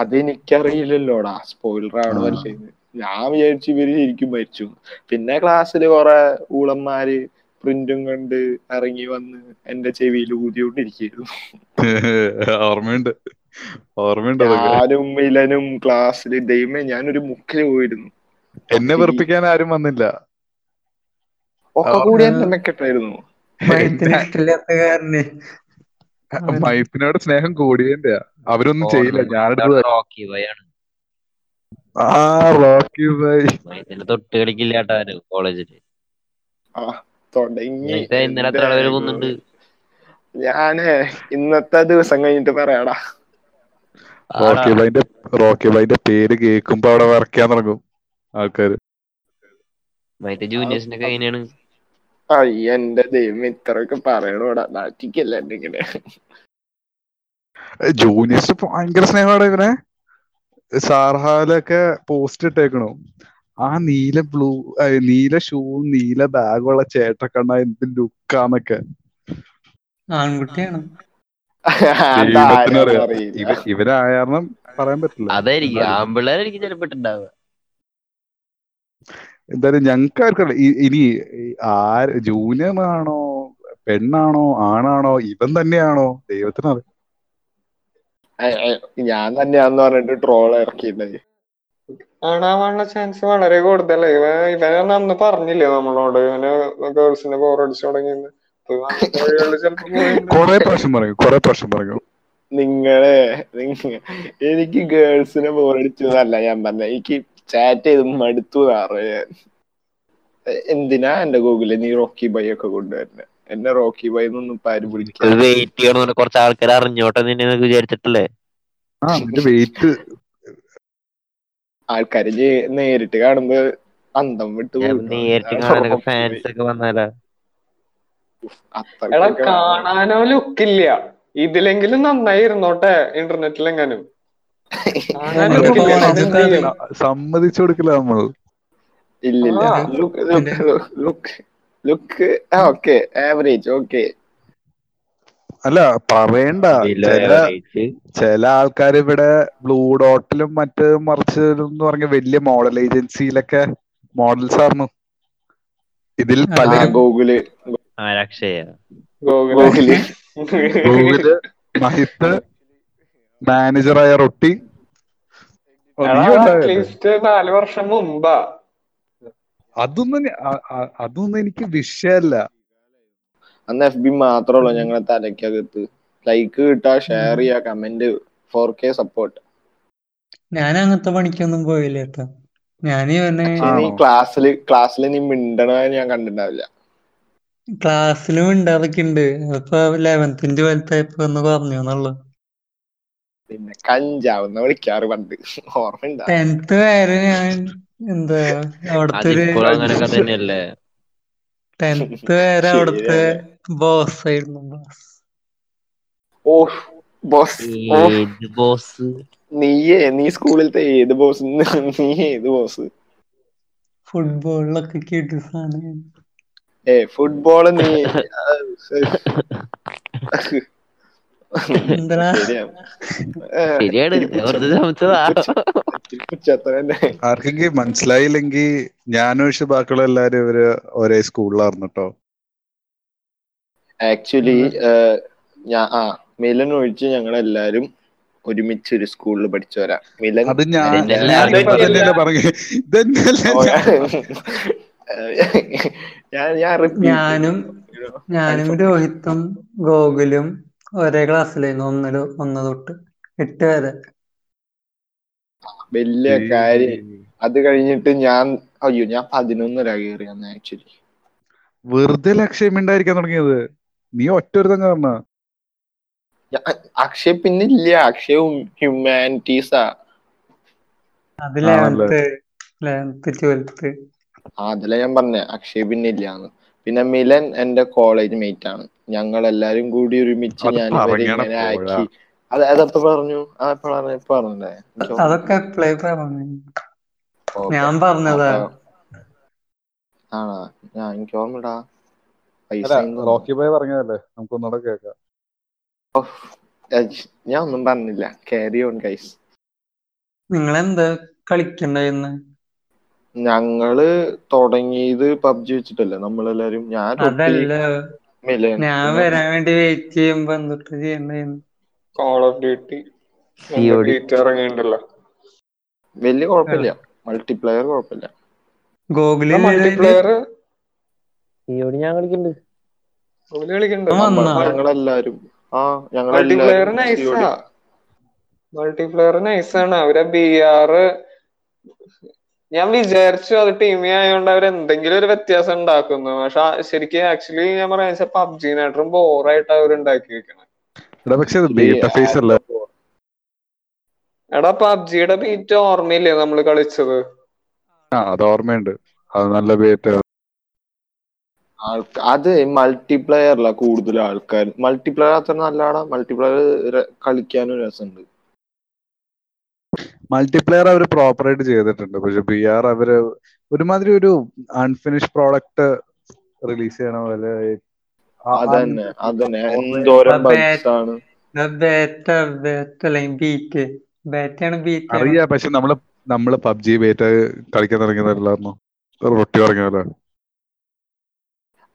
അതെനിക്കറിയില്ലല്ലോടാ. സ്പോയിലർ ആണോ. അല്ലേന്ന് ഞാൻ വിചാരിച്ചു ഇവർ ശരിക്കും മരിച്ചു. പിന്നെ ക്ലാസ്സിൽ കുറെ ഊളന്മാര് പ്രിന്റും കണ്ട് ഇറങ്ങി വന്ന് എന്റെ ചെവിയിൽ ഊതിയോണ്ടിരിക്കുന്നു
ഓർമ്മയുണ്ട്. ഓർമ്മയുണ്ട് ആരും
ഞാനും മിലനും ക്ലാസ്സിൽ ദൈവമേ ഞാനൊരു മുക്കിൽ പോയിരുന്നു.
എന്നെ വെറുപ്പിക്കാൻ ആരും വന്നില്ല.
ഒക്കെ കൂടി എന്നെ മെക്കെട്ടായിരുന്നു
മയത്തിന് ഇഷ്ടമില്ലാത്ത
സ്നേഹം കൂടിയതിന്റെ അവരൊന്നും ചെയ്യില്ല. ഞാനെടുത്ത് ആ റോക്കി
തൊട്ട്
കോളേജിൽ. തുടങ്ങി. ഞാൻ ഇന്നത്തെ ദിവസം കഴിഞ്ഞിട്ട് പറയാടാ.
റോക്കി ബൈന്റെ റോക്കി ബൈന്റെ പേര് കേൾക്കുമ്പോ അവിടെ വരയ്ക്കാൻ തുടങ്ങും ആൾക്കാര്.
ജൂനിയേഴ്സിന്റെ എങ്ങനെയാണ്?
അയ്യ എന്റെ ദൈവം ഇത്രയൊക്കെ പറയണോടാ. നാട്ടിക്കല്ല എന്നെ ഇങ്ങനെ
ജൂനിയേഴ്സ് ഭയങ്കര സ്നേഹമാണ് ഇവനെ. സാർഹാലൊക്കെ പോസ്റ്റ് ഇട്ടേക്കണു. ആ നീല ബ്ലൂ നീല ഷൂ നീല ബാഗുള്ള ചേട്ട കണ്ട എന്ത് ലുക്കാന്നൊക്കെ
ആൺകുട്ടിയാണ്.
ദൈവത്തിനറിയാം. കാരണം പറയാൻ പറ്റില്ല.
അതായിരിക്കും. ആമ്പിള്ളേരായിരിക്കും ചിലപ്പോ
എന്തായാലും ഞങ്ങൾക്ക് ആർക്കല്ല ഇനി ആര് ജൂനിയർ ആണോ പെണ്ണാണോ ആണാണോ ഇവൻ തന്നെയാണോ
ദൈവത്തിനത് ഞാൻ തന്നെയാന്ന് പറഞ്ഞിട്ട് ട്രോൾ ഇറക്കിയിട്ടുണ്ട്
ആണാവാനുള്ള ചാൻസ് വളരെ കൂടുതലേ. ഇവ ഇവനെ അന്ന് പറഞ്ഞില്ലേ നമ്മളോട്? ഇവന് ഗേൾസിനെ ബോറടിച്ചു തുടങ്ങിയെന്ന്. ഇവൻ
കൊറേ പ്രാവശ്യം പറയും കൊറേ പ്രാവശ്യം പറയും
നിങ്ങളെ എനിക്ക് ഗേൾസിനെ ബോർ അടിച്ചതല്ല ഞാൻ പറഞ്ഞ. എനിക്ക് ചാറ്റ് ചെയ്ത് മടുത്തു അറിയാൻ എന്തിനാ എന്റെ ഗൂഗിളിൽ നീ റോക്കി ബൈ ഒക്കെ കൊണ്ടുവരുന്നത് എന്നെ റോക്കി ബൈ എന്നൊന്നും പാരി ആരും വിളിക്കാൻ
വെയിറ്റ് ചെയ്യണമെന്ന് കുറച്ച് ആൾക്കാർ അറിഞ്ഞോട്ടെ നിന്നെ വിചാരിച്ചിട്ടല്ലേ?
വെയിറ്റ്
ആൾക്കാര് നേരിട്ട് കാണുമ്പോ അന്തം വിട്ടു
നേരിട്ട് കാണാനൊക്കെ ഫാൻസ് ഒക്കെ വന്നാലാ.
എടാ. കാണാനോ ലുക്കില്ല. ഇതിലെങ്കിലും നന്നായി ഇരുന്നോട്ടെ ഇന്റർനെറ്റിലെങ്ങാനും
സമ്മതിച്ചു കൊടുക്കില്ല നമ്മൾ.
ഇല്ലില്ല. Look look look okay average okay
അല്ല പറയണ്ട. ചില ചില ആൾക്കാർ ഇവിടെ ബ്ലൂ ഡോട്ടിലും മറ്റ് മറിച്ചിലും എന്ന് പറഞ്ഞ വലിയ മോഡൽ ഏജൻസിയിലൊക്കെ മോഡൽസ് ആയിരുന്നു ഇതിൽ
പല
ഗൂഗിൾ
ഗൂഗിൾ
ഗൂഗിൾ മഹിത്ത് മാനേജറായ റൊട്ടി.
നാല് വർഷം മുമ്പാ.
അതൊന്നും അതൊന്നും എനിക്ക് വിഷയല്ല.
അന്ന് എഫ് ബി മാത്രമല്ലോ ഞങ്ങളെ തലയ്ക്കകത്ത് ലൈക്ക് കിട്ടാ ഷെയർ ചെയ്യാ കമന്റ് ഫോർ കെ സപ്പോർട്ട്
ഞാൻ അങ്ങനത്തെ പണിക്കൊന്നും പോയില്ല കേട്ടോ. ഞാൻ
ക്ലാസ്സിൽ ക്ലാസ്സിൽ നീ മിണ്ടണ ഞാൻ കണ്ടിട്ടുണ്ടാവില്ല.
ക്ലാസ്സിലും ഉണ്ടാതൊക്കെ ഉണ്ട്. അപ്പൊ ലെവൻത്തിന്റെ വലുതായപ്പോ ഒന്ന് പറഞ്ഞു എന്നുള്ളു.
പിന്നെ കഞ്ചാവെന്ന് വിളിക്കാറ് പണ്ട്. ഓർമ്മ
ടെൻത്ത് വരെ ഞാൻ എന്താ അവിടുത്തെ ടെൻത്ത് വരെ അവിടുത്തെ ബോസ് ആയിരുന്നു
ബോസ് ഓ
ബോസ് ബോസ്
നീയേ നീ സ്കൂളിലത്തെ ഏത് ബോസ് നീ ഏത് ബോസ്
ഫുട്ബോളിലൊക്കെ കിട്ടിയ സാധനം.
ഏ ഫുട്ബോൾ നീ
ആർക്കെങ്കിലും മനസ്സിലായില്ലെങ്കിൽ ഞാനൊഴിച്ച് ബാക്കിയുള്ള എല്ലാരും ഇവർ ഒരേ സ്കൂളിലായിരുന്നു കേട്ടോ
ആക്ച്വലി ഞാൻ ആ മിലൻ ഒഴിച്ച് ഞങ്ങൾ എല്ലാരും ഒരുമിച്ച് ഒരു സ്കൂളിൽ പഠിച്ചവരാ. മിലൻ
അത് ഞാൻ
ഞാനും ഞാനും. രോഹിത്തും ഗോകുലും ഒരേ ക്ലാസ്സിലായിരുന്നു ഒന്നിൽ ഒന്ന് തൊട്ട് എട്ട് വരെ.
വലിയ കാര്യം. അത് കഴിഞ്ഞിട്ട് ഞാൻ അയ്യോ ഞാൻ പതിനൊന്നര കയറി അന്ന് ആക്ച്വലി
വെറുതെ ലക്ഷ്യം ഉണ്ടായിരിക്കാൻ തുടങ്ങിയത്. നീ ഒറ്റ ഒരുത്തം കാരണം
അക്ഷയ് പിന്നെ ഇല്ല. അക്ഷയ ഹ്യൂമാനിറ്റീസാ
അത്
ആണല്ലേ?
Eleventh eleventh twelfth.
ആ ഞാൻ പറഞ്ഞ. അക്ഷയ പിന്നെ ഇല്ലാന്ന്. പിന്നെ മിലൻ എന്റെ കോളേജ് മേറ്റ് ആണ്. ഞങ്ങൾ എല്ലാരും കൂടി ഒരുമിച്ച് ഞാൻ ഇവരെ
പറഞ്ഞാണ്
ഇങ്ങനെ ആക്കി. അത് അതപ്പോ പറഞ്ഞു? പറഞ്ഞു പറഞ്ഞേ
അതൊക്കെ ഞാൻ പറഞ്ഞതാ.
ആണോ? ഞാൻ എനിക്ക് ഓർമ്മടാ
റോക്കി ബോയ് പറഞ്ഞതല്ലേ? കേൾക്കാം.
ഞാൻ ഒന്നും പറഞ്ഞില്ല. കാരി ഓൺ ഗൈസ്
നിങ്ങളെന്താ കളിക്കണ്ടായിരുന്നു?
ഞങ്ങൾ തുടങ്ങിയത് പബ്ജി വെച്ചിട്ടല്ലേ? നമ്മളെല്ലാരും ഞാൻ
ഞാൻ വരാൻ വേണ്ടി വെയിറ്റ് ചെയ്യുമ്പോ എന്തൊട്ട് ചെയ്യണ്ടായിരുന്നു
call of duty
COD.
Beat
വലിയ കുഴപ്പമില്ല. മൾട്ടിപ്ലെയർ കുഴപ്പമില്ല.
ഗോകുൽ
മൾട്ടിപ്ലെയർ
സിയോട് ഞാൻ കളിക്കുന്നുണ്ട്
ഗോകുൽ വന്നാ?
ഞങ്ങളെല്ലാരും. ആ
മൾട്ടിപ്ലെയർ
ഞങ്ങളെല്ലാരും
നൈസാ. മൾട്ടിപ്ലെയർ നൈസാണ് അവരെ ബി ആറ് ഞാൻ വിചാരിച്ചു അത് ടീമി ആയതുകൊണ്ട് അവർ എന്തെങ്കിലും ഒരു വ്യത്യാസം ഉണ്ടാക്കുന്നു. പക്ഷെ ശരിക്കും ആക്ച്വലി ഞാൻ പറയാ വെച്ചാൽ പബ്ജിനായിട്ടും ബോറായിട്ട് അവർ ഉണ്ടാക്കി വെക്കണം.
എടാ പക്ഷെ
ഇത്
അല്ല?
എടാ പബ്ജിയുടെ ബീറ്റ് ഓർമ്മയില്ലേ നമ്മൾ കളിച്ചത്?
ആ അത് ഓർമ്മയുണ്ട്. അത് നല്ല ബീറ്റ്
അത് മൾട്ടിപ്ലെയറില കൂടുതൽ ആൾക്കാർ മൾട്ടിപ്ലെയർ അത്ര നല്ലതാണ്? മൾട്ടിപ്ലെയർ കളിക്കാനും രസമുണ്ട്.
മൾട്ടിപ്ലെയർ അവർ പ്രോപ്പർ ആയിട്ട് ചെയ്തിട്ടുണ്ട്. പക്ഷെ ബി ആർ അവർ ഒരുമാതിരി ഒരു അൺഫിനിഷ് പ്രോഡക്റ്റ് റിലീസ് ചെയ്യണ പോലെ ആ- ആ
അതന്നെ അതന്നെ. എന്തോരം ബഗ്സ് ആണ്.
അറിയാ പക്ഷെ നമ്മൾ നമ്മൾ പബ്ജി ബേറ്റ് കളിക്കാൻ തുടങ്ങിയതല്ലായിരുന്നു റൊട്ടി പറഞ്ഞല്ലോ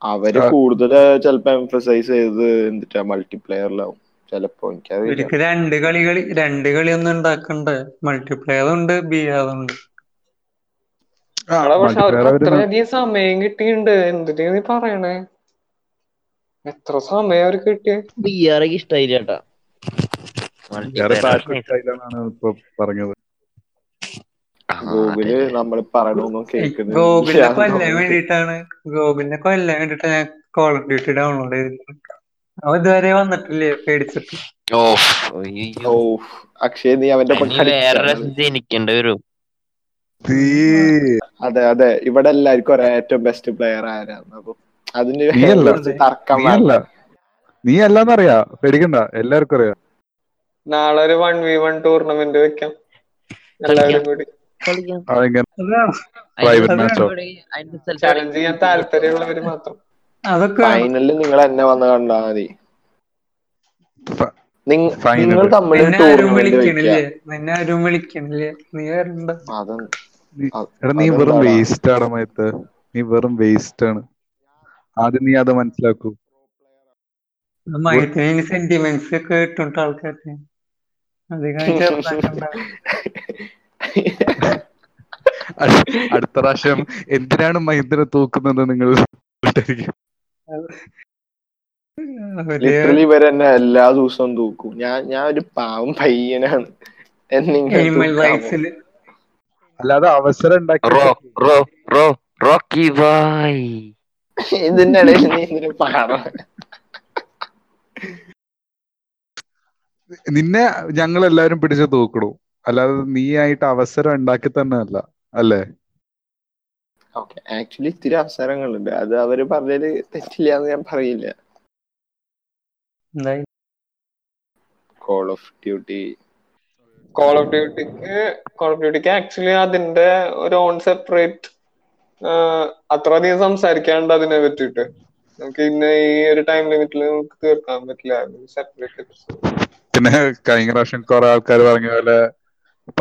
അവർ
കൂടുതൽ
കൂടുതൽ ചിലപ്പോ എംഫസൈസ് ചെയ്തത് എന്തിട്ടാ മൾട്ടിപ്ലെയറിലാവും ചിലപ്പോ
എനിക്ക് രണ്ട് കളി കളി രണ്ട് കളി ഒന്നും ഉണ്ടാക്കണ്ടേ. മൾട്ടിപ്ലെയർ ഉണ്ട് ബി
അവർ
അത്രയധികം സമയം കിട്ടിയിട്ടുണ്ട്. എന്തിനാ നീ പറയണേ? എത്ര സമയം അവർക്ക് കിട്ടിയ?
ബി ആർ ഇഷ്ടായില്ല
പറഞ്ഞത്.
ഗൂഗിൾ നമ്മൾ പറയണൊന്നും കേൾക്കുന്നത്
ഗോകുലിനെ കൊല്ലാൻ വേണ്ടിട്ടാണ് ഗോകുലിനെ കൊല്ലാൻ വേണ്ടിട്ടാണ് ഞാൻ കോൾ ഓഫ് ഡ്യൂട്ടി ഡൗൺലോഡ് ചെയ്തത്. അവൻ ഇതുവരെ വന്നിട്ടില്ലേ പേടിച്ചിട്ട്?
ഓ
ഓ അക്ഷയ് നീ അവന്റെ
ജനിക്കേണ്ടി വരും.
അതെ അതെ. ഇവിടെ എല്ലാവർക്കും ഒരേ ഏറ്റവും ബെസ്റ്റ് പ്ലെയർ ആരാണ് അപ്പൊ അതിന് തർക്കം
നീ അല്ലാന്നറിയാ പേടിക്കണ്ട. എല്ലാവർക്കും അറിയാം.
നാളെ ഒരു വൺ വി വൺ ടൂർണമെന്റ് വെക്കാം. എല്ലാവരും കൂടി. ചലഞ്ച് ചെയ്യാൻ താല്പര്യമുള്ളവര് മാത്രം.
അതൊക്കെ
ഫൈനലിൽ നിങ്ങൾ എന്നെ വന്ന് കണ്ടാ മതി. നിങ്ങൾ തമ്മിൽ
നീ
വെറും വേസ്റ്റ് ആണ് മയത്ത് നീ വെറും വേസ്റ്റ് ആണ്. ആദ്യം നീ അത് മനസ്സിലാക്കൂ.
സെന്റിമെന്റ്സ് ഒക്കെ ഇട്ടുണ്ട് ആൾക്കാർക്ക്.
അടുത്ത പ്രാവശ്യം എന്തിനാണ് മഹിന്ദ്രനെ തൂക്കുന്നത് നിങ്ങൾ?
ലിറ്ററലി ഇവർ എന്നെ എല്ലാ ദിവസവും തൂക്കും. ഞാൻ ഞാൻ ഒരു പാവം പയ്യനാണ്.
അല്ലാതെ അവസരം
റോ റോ റോ റോക്കി ബായ്
ഇതിന്റെ ഇടയിൽ നീ എന്തിനു പാട
നിന്നെ ഞങ്ങൾ എല്ലാരും പിടിച്ച് തൂക്കണു. അല്ലാതെ നീ ആയിട്ട് അവസരം ഉണ്ടാക്കി തന്നെ അല്ല അല്ലേ?
ഓക്കെ. ആക്ച്വലി ഇത്തിരി അവസരങ്ങളുണ്ട്. അത് അവർ പറഞ്ഞത് തെറ്റില്ല എന്ന് ഞാൻ പറയില്ല. Call of duty
call of ഡ്യൂട്ടിക്ക് കോൾ ഓഫ് ഡ്യൂട്ടിക്ക് ആക്ച്വലി അതിന്റെ ഒരു ഓൺ സെപ്പറേറ്റ് അത്രയധികം സംസാരിക്കാണ്ട് അതിനെ പറ്റിയിട്ട്. നമുക്ക് ഇന്ന് ഈ ഒരു ടൈം ലിമിറ്റിൽ നമുക്ക് തീർക്കാൻ പറ്റില്ല. സെപ്പറേറ്റ്
പിന്നെ കഴിഞ്ഞ പ്രാവശ്യം കുറെ ആൾക്കാർ പറഞ്ഞ പോലെ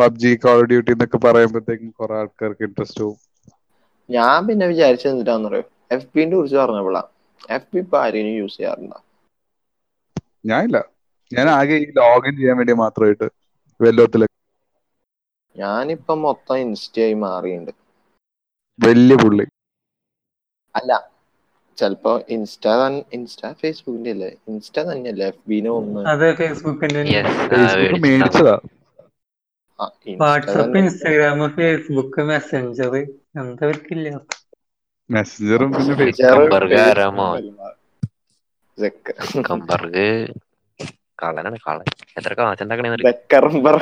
പബ്ജി കോൾ ഓഫ് ഡ്യൂട്ടി എന്നൊക്കെ പറയുമ്പോഴത്തേക്കും കുറെ ആൾക്കാർക്ക് ഇൻട്രസ്റ്റ് പോകും
ഞാൻ പിന്നെ വിചാരിച്ചത് എന്തിനാന്ന് പറയും എഫ് ബിന്റെ കുറിച്ച് പറഞ്ഞപ്പോഴാ എഫ് ബി ഇപ്പൊ ആരെയും യൂസ് ചെയ്യാറുണ്ടോ
ഞാനില്ല. ഞാൻ ആകെ ഈ ലോഗിൻ ചെയ്യാൻ വേണ്ടി മാത്രമായിട്ട് വെല്ലോത്തിൽ
ഞാനിപ്പം മൊത്തം ഇൻസ്റ്റയായി മാറിയിട്ടുണ്ട്
വലിയ പുള്ളി.
അല്ല. ചെലപ്പോ ഇൻസ്റ്റ ഇൻസ്റ്റ ഫേസ്ബുക്കിന്റെ അല്ലേ ഇൻസ്റ്റ തന്നെയല്ലേ എഫ് ബിനെ ഒന്ന്
അതെ ഫേസ്ബുക്കിന്റെ
ഫേസ്ബുക്ക് മേടിച്ചതാ.
ആ,
Insta
WhatsApp.
Instagram Facebook Messenger എന്തവർക്കില്ല
മെസ്സഞ്ചറും പിന്നെ
ആരാമോ? കളനാണ് കളൻ എത്ര കാച്ചുണ്ടാക്കണേ
സെക്കർബർ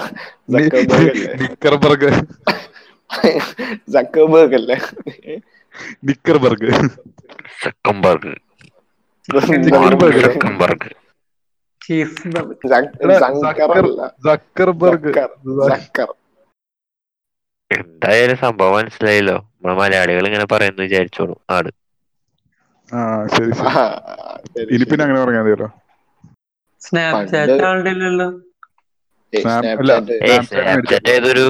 സക്കർബർഗ് അല്ലേ?
നിക്കർബർഗ്
സെക്കംബർഗ്. സെക്കംബർഗ്
സക്കർബർഗ്
സക്കർ
എന്തായാലും സംഭവം മനസ്സിലായല്ലോ. നമ്മളെ മലയാളികൾ ഇങ്ങനെ പറയുന്നു വിചാരിച്ചോളൂ ആട്
ആ ശരി ഇനി പിന്നെ അങ്ങനെ പറഞ്ഞാൽ മതിയല്ലോ.
സ്നാപ്ചാറ്റ്
ഏതൊരു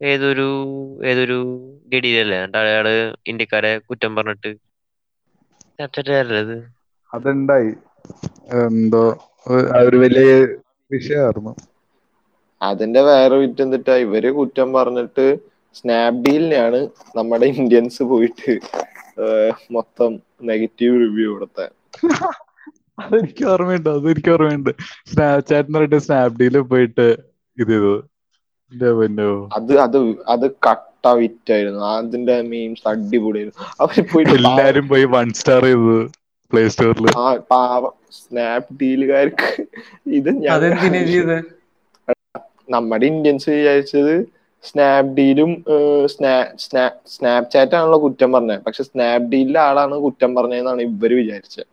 ഏതൊരു ഏതൊരു ഗഡിയിലല്ലേ എന്നിട്ട് അയാൾ ഇന്ത്യക്കാരെ കുറ്റം പറഞ്ഞിട്ട് സ്നാപ്ചാറ്റ്
അതുണ്ടായി എന്തോ ഒരു വലിയ വിഷയമായിരുന്നു
അതിന്റെ വേറെ വിറ്റ് എന്നിട്ടാ ഇവർ കുറ്റം പറഞ്ഞിട്ട് സ്നാപ്ഡീലിനെയാണ് നമ്മുടെ ഇന്ത്യൻസ് പോയിട്ട് മൊത്തം നെഗറ്റീവ് റിവ്യൂ കൊടുത്ത.
അതെനിക്ക് ഓർമ്മയുണ്ട് അതെനിക്ക് ഓർമ്മയുണ്ട്. സ്നാപ്ചാറ്റ് പറഞ്ഞിട്ട് സ്നാപ്ഡീൽ പോയിട്ട് ഇത് ചെയ്തത്.
അത് അത് അത് കട്ട വിറ്റായിരുന്നു. അതിന്റെ മീംസ് അടിപൊളിയായിരുന്നു. അവർ പോയിട്ട്
എല്ലാരും പോയി വൺ സ്റ്റാർ ചെയ്തത് പ്ലേ സ്റ്റോറിൽ
ആ പാവം സ്നാപ് ഡീലുകാർക്ക്. ഇത് ഞാൻ നമ്മുടെ ഇന്ത്യൻസ് വിചാരിച്ചത് സ്നാപ്ഡീലും സ്നാപ്ചാറ്റ് ആണല്ലോ കുറ്റം പറഞ്ഞത് പക്ഷെ സ്നാപ്ഡീലിലെ ആളാണ് കുറ്റം പറഞ്ഞതെന്നാണ് ഇവർ വിചാരിച്ചത്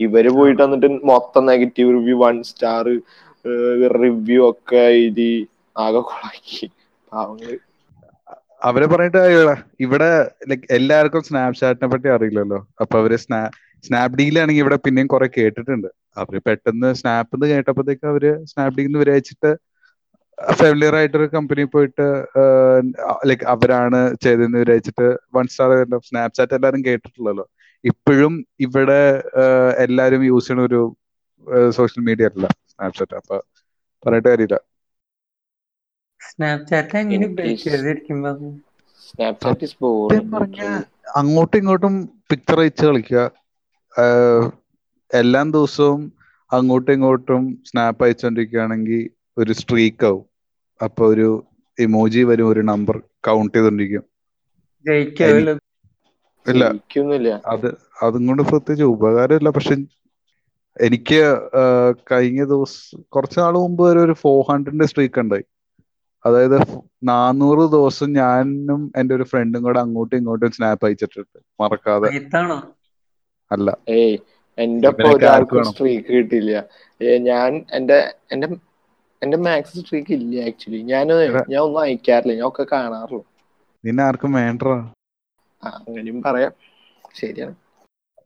ഇവർ പോയിട്ട് വന്നിട്ട് മൊത്തം negative review one star review ഒക്കെ എഴുതി ആകെ കൊളാക്കി. പാവങ്ങൾ.
അവരെ പറഞ്ഞിട്ട് ഇവിടെ ലൈക് എല്ലാവർക്കും സ്നാപ്ചാറ്റിനെ പറ്റി അറിയില്ലല്ലോ. അപ്പൊ അവർ സ്നാ സ്നാപ്ഡീലാണെങ്കിൽ ഇവിടെ പിന്നെയും കുറെ കേട്ടിട്ടുണ്ട്. അവർ പെട്ടെന്ന് സ്നാപ്പ് കേട്ടപ്പോഴത്തേക്ക് അവർ സ്നാപ്ഡീൽ വിചാരിച്ചിട്ട് ഫെമിലിയർ ആയിട്ടൊരു കമ്പനി പോയിട്ട് ലൈക്ക് അവരാണ് ചെയ്തതെന്ന് വിചാരിച്ചിട്ട് വൺ സ്റ്റാർ സ്നാപ്ചാറ്റ് എല്ലാരും കേട്ടിട്ടുള്ളല്ലോ. ഇപ്പോഴും ഇവിടെ എല്ലാരും യൂസ് ചെയ്യണ ഒരു സോഷ്യൽ മീഡിയ അല്ല സ്നാപ്ചാറ്റ് അപ്പൊ പറഞ്ഞിട്ട് കാര്യമില്ല
സ്നാപ്ചാറ്റ് എങ്ങനെ
അങ്ങോട്ടും ഇങ്ങോട്ടും പിക്ചർ അയച്ച് കളിക്കുക. എല്ലാ ദിവസവും അങ്ങോട്ടും ഇങ്ങോട്ടും സ്നാപ്പ് അയച്ചുകൊണ്ടിരിക്കുകയാണെങ്കിൽ ഒരു സ്ട്രീക്ക് ആവും. അപ്പൊ ഒരു ഇമോജി വരും ഒരു നമ്പർ കൗണ്ട് ചെയ്തോണ്ടിരിക്കും. ഇല്ല. അത് അതും കൊണ്ട് പ്രത്യേകിച്ച് ഉപകാരമില്ല. പക്ഷെ എനിക്ക് കഴിഞ്ഞ ദിവസം കുറച്ച് നാൾ മുമ്പ് വരെ ഒരു ഫോർ ഹൺഡ്രഡിന്റെ സ്ട്രീക്ക് ഉണ്ടായി. അതായത് നാനൂറ് ദിവസം ഞാനും എന്റെ ഒരു ഫ്രണ്ടും കൂടെ അങ്ങോട്ടും ഇങ്ങോട്ടും സ്നാപ്പ് അയച്ചിട്ടുണ്ട്. മറക്കാതെ. അല്ല.
ഏയ് എന്റെ ഒപ്പം
ഇവനൊക്കെ
ഒരാൾക്കും സ്ട്രീക്ക് കിട്ടില്ല ഞാൻ എന്റെ എന്റെ എന്റെ മാക്സ് സ്ട്രീക്ക് ഇല്ല ആക്ച്വലി ഞാൻ ഞാൻ ഒന്നും അയക്കാറില്ല. ഞാൻ ഒക്കെ കാണാറുള്ളൂ.
നിന്നെ ആർക്കും
വേണ്ടോ അങ്ങനെയും പറയാം. ശരിയാണ്.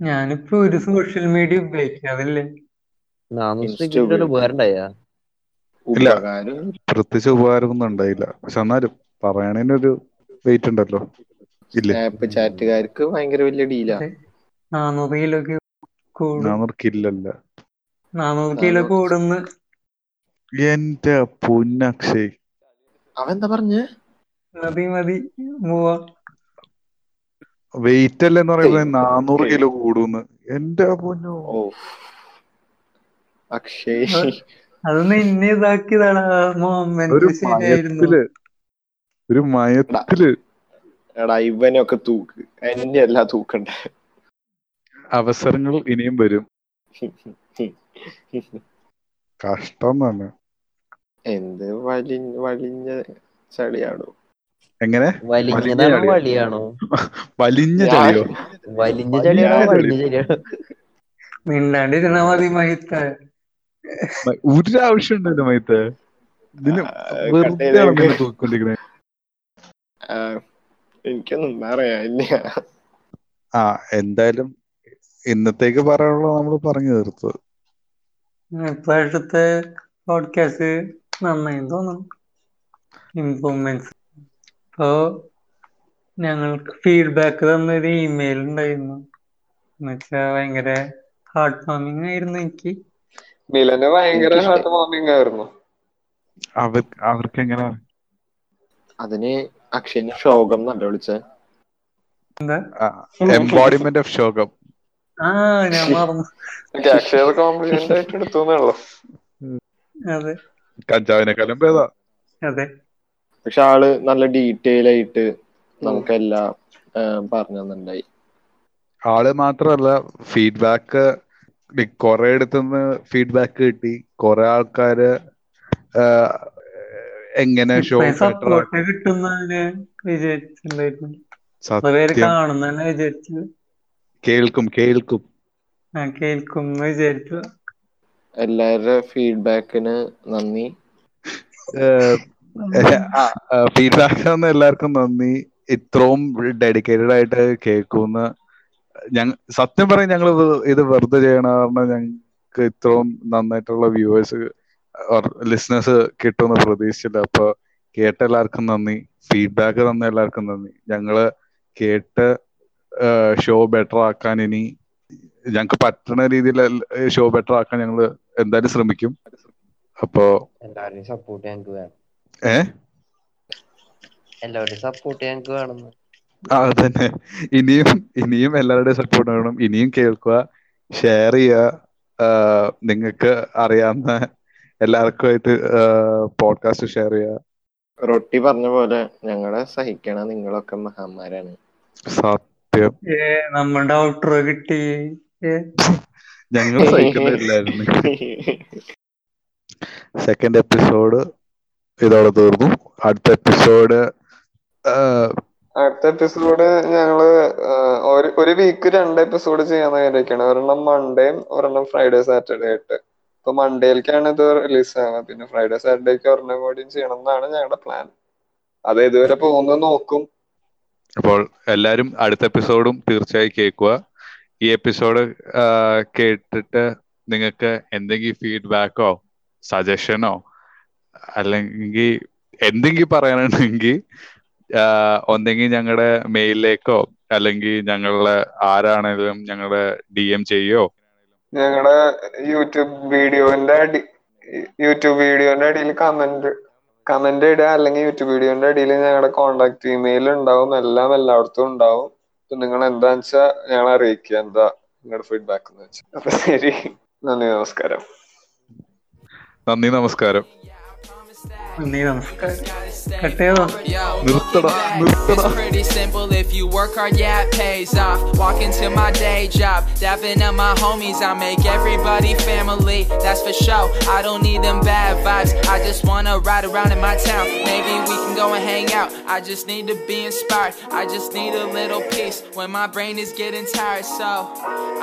ഞാനിപ്പോ ഒരു സോഷ്യൽ മീഡിയ ഉപയോഗിക്കാറില്ലേ
ഇല്ല. പ്രത്യേകിച്ച് ഉപകാരമൊന്നും ഉണ്ടായില്ല. പക്ഷെ എന്നാലും പറയണതിനൊരു വെയിറ്റ് ഉണ്ടല്ലോ. ഇല്ല?
ചാറ്റുകാർക്ക് ഭയങ്കര വലിയ ഡീലാ
അതെ നാനൂറ് കിലോ നാനൂറ് കിലോ കൂടുന്ന്
എന്റെ പൊന്നക്ഷയ്
അവൻ എന്താ പറഞ്ഞേ?
മതി മതി
വെയിറ്റ് അല്ലെന്ന് പറയുന്നത്. നാനൂറ്. കിലോ കൂടുന്ന്. എന്റെ പൊന്നോ.
അക്ഷയ്
അത് അത് നിന്നെ ഇതാക്കിയതാണ്. മൊമെന്റ്
ഒരു മയത്തിൽ
എടാ ഇവനൊക്കെ തൂക്ക്. എന്നെ അല്ല തൂക്കണ്ടേ.
അവസരങ്ങൾ ഇനിയും വരും. കഷ്ടം തന്നെ
എന്ത് വലി വലിഞ്ഞ ചളിയാണോ?
എങ്ങനെ?
വലിഞ്ഞതാണോ
ചളിയോ വലിഞ്ഞ ചളിയോ?
വലിഞ്ഞ ചളിയാണോ?
മിണ്ടാണ്ടിരുന്നാ മതി മഹിത്ത
ഒരു ആവശ്യം ഉണ്ടല്ലോ മഹിത്ത ഇതിന് വെറുതെ
എനിക്കൊന്നും
ആ എന്തായാലും ഇന്നത്തേക്ക് പറയാനുള്ളത് നമ്മൾ പറഞ്ഞു തീർത്തു.
ഇപ്പോഴത്തെ പോഡ്കാസ്റ്റ് നന്നായി തോന്നുന്നു. ഇംപ്രൂവ്മെന്റ്സ് ഇപ്പോ ഞങ്ങൾക്ക് ഫീഡ്ബാക്ക് തന്നൊരു ഇമെയിൽ ഉണ്ടായിരുന്നു. എന്നുവെച്ചാ ഭയങ്കര ഹാർട്ട് വാമിങ് ആയിരുന്നു എനിക്ക്.
മിലന് ഭയങ്കര ഹാർട്ട് വാമിങ് ആയിരുന്നു.
അവർ അവർക്ക് എങ്ങനെ
അതിന് അക്ഷയന് ശോകം നല്ല വിളിച്ചേ.
എംബോഡിമെന്റ് ഓഫ് ശോകം.
ആ ഞാൻ മറന്നു.
അക്ഷയത് കോംപ്ലിമെന്റ് ആയിട്ട് എടുത്തു
അതെ.
കഞ്ചാവിനെക്കാളും ഭേദ.
അതെ.
പക്ഷെ ആൾ നല്ല ഡീറ്റെയിൽ ആയിട്ട് നമുക്കെല്ലാം പറഞ്ഞു തന്നിട്ടുണ്ടായി
ആൾ മാത്രല്ല ഫീഡ്ബാക്ക് കുറെ അടുത്തുനിന്ന് ഫീഡ്ബാക്ക് കിട്ടി. കുറെ ആൾക്കാര് എങ്ങനെ ഷോ
ഇപ്പൊ
കാണുന്നതിനെ
സപ്പോർട്ട്
കേൾക്കും കേൾക്കും.
കേൾക്കും. വിചാരിച്ചു.
എല്ലാവരുടെ ഫീഡ്ബാക്കിന് നന്ദി.
ഫീഡ്ബാക്ക് തന്ന എല്ലാവർക്കും നന്ദി. ഇത്രയും ഡെഡിക്കേറ്റഡ് ആയിട്ട് കേൾക്കുന്ന. ഞങ്ങ സത്യം പറയും ഞങ്ങൾ ഇത് വെറുതെ ചെയ്യണ കാരണം ഞങ്ങൾക്ക് ഇത്രയും നന്നായിട്ടുള്ള വ്യൂവേഴ്സ് ലിസണേഴ്സ് കിട്ടുമെന്ന് പ്രതീക്ഷിച്ചില്ല. അപ്പൊ കേട്ട എല്ലാവർക്കും നന്ദി. ഫീഡ്ബാക്ക് തന്ന എല്ലാവർക്കും നന്ദി. ഞങ്ങൾ കേട്ട് ഷോ ബെറ്റർ ആക്കാൻ ഇനി ഞങ്ങൾക്ക് പറ്റുന്ന രീതിയിൽ ഷോ ബെറ്റർ ആക്കാൻ ഞങ്ങൾ എന്തായാലും ശ്രമിക്കും. അപ്പോ
എല്ലാവരുടെയും സപ്പോർട്ട് ഞങ്ങൾക്ക് വേണം.
ഏ?
എല്ലാവരുടെയും സപ്പോർട്ട് ഞങ്ങൾക്ക് വേണം
അതന്നെ. ഇനിയും ഇനിയും എല്ലാവരുടെയും സപ്പോർട്ട് വേണം. ഇനിയും കേൾക്കുക ഷെയർ ചെയ്യുക നിങ്ങൾക്ക് അറിയാവുന്ന എല്ലാവർക്കും ആയിട്ട് പോഡ്കാസ്റ്റ് ഷെയർ ചെയ്യുക.
റൊട്ടി പറഞ്ഞ പോലെ ഞങ്ങളെ സഹിക്കണ നിങ്ങളൊക്കെ മഹാന്മാരാണ്.
സത്യം
നമ്മുടെ ഔട്ട്രോ കിട്ടി.
ഞങ്ങൾ സഹിക്കുന്നില്ലായിരുന്നു. സെക്കൻഡ് എപ്പിസോഡ് ഇതോടെ തീർന്നു. അടുത്ത എപ്പിസോഡ്
അടുത്ത എപ്പിസോഡ് ഞങ്ങൾ ഒരു വീക്ക് രണ്ട് എപ്പിസോഡ് ചെയ്യാന്ന് വിചാരിക്കുകയാണ് ഒരെണ്ണം മൺഡേയും ഒരെണ്ണം ഫ്രൈഡേ സാറ്റർഡേ ആയിട്ട്. ഇപ്പൊ മൺഡേയിലേക്കാണ് ഇത് റിലീസ് ആകുന്നത് പിന്നെ ഫ്രൈഡേ സാറ്റർഡേക്ക് ഒരെണ്ണം കൂടിയും ചെയ്യണം എന്നാണ് ഞങ്ങളുടെ പ്ലാൻ അത് ഇതുവരെ പോകുന്നത് നോക്കും.
അപ്പോൾ എല്ലാവരും അടുത്ത എപ്പിസോഡും തീർച്ചയായും കേൾക്കുക. ഈ എപ്പിസോഡ് കേട്ടിട്ട് നിങ്ങൾക്ക് എന്തെങ്കിലും ഫീഡ്ബാക്കോ സജഷനോ അല്ലെങ്കിൽ എന്തെങ്കിലും പറയാനുണ്ടെങ്കിൽ ഒന്നെങ്കിൽ ഞങ്ങളുടെ മെയിലിലേക്കോ അല്ലെങ്കിൽ ഞങ്ങളുടെ ആരാണെങ്കിലും ഞങ്ങളുടെ ഡി എം ചെയ്യോ?
ഞങ്ങളുടെ യൂട്യൂബ് വീഡിയോന്റെ യൂട്യൂബ് വീഡിയോന്റെ അടിയിൽ കമന്റ് കമന്റ് ഇടുക അല്ലെങ്കിൽ യൂട്യൂബ് വീഡിയോന്റെ അടിയിൽ ഞങ്ങളുടെ കോണ്ടാക്ട് ഇമെയിൽ ഉണ്ടാവും. എല്ലാം എല്ലായിടത്തും ഉണ്ടാവും. നിങ്ങൾ എന്താന്ന് വെച്ചാ ഞങ്ങളെ അറിയിക്കുക. എന്താ നിങ്ങളുടെ ഫീഡ്ബാക്ക് എന്ന് വെച്ചാൽ അപ്പൊ ശരി. നന്ദി നമസ്കാരം.
നന്ദി നമസ്കാരം.
നന്ദി നമസ്കാരം കട്ട് ചെയ്തോ
Yo,
നിർത്തടാ
looking back,
നിർത്തടാ
it's pretty simple. If you work hard, yeah, it pays off. Walk into my day job, dapping up my homies. I make everybody family, that's for sure. I don't need them bad vibes. I just wanna ride around in my town. Maybe we can go and hang out. I just need to be inspired. I just need a little peace when my brain is getting tired. So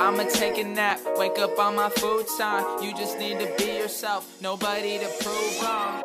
I'ma take a nap, wake up on my food time. You just need to be yourself, nobody to prove wrong.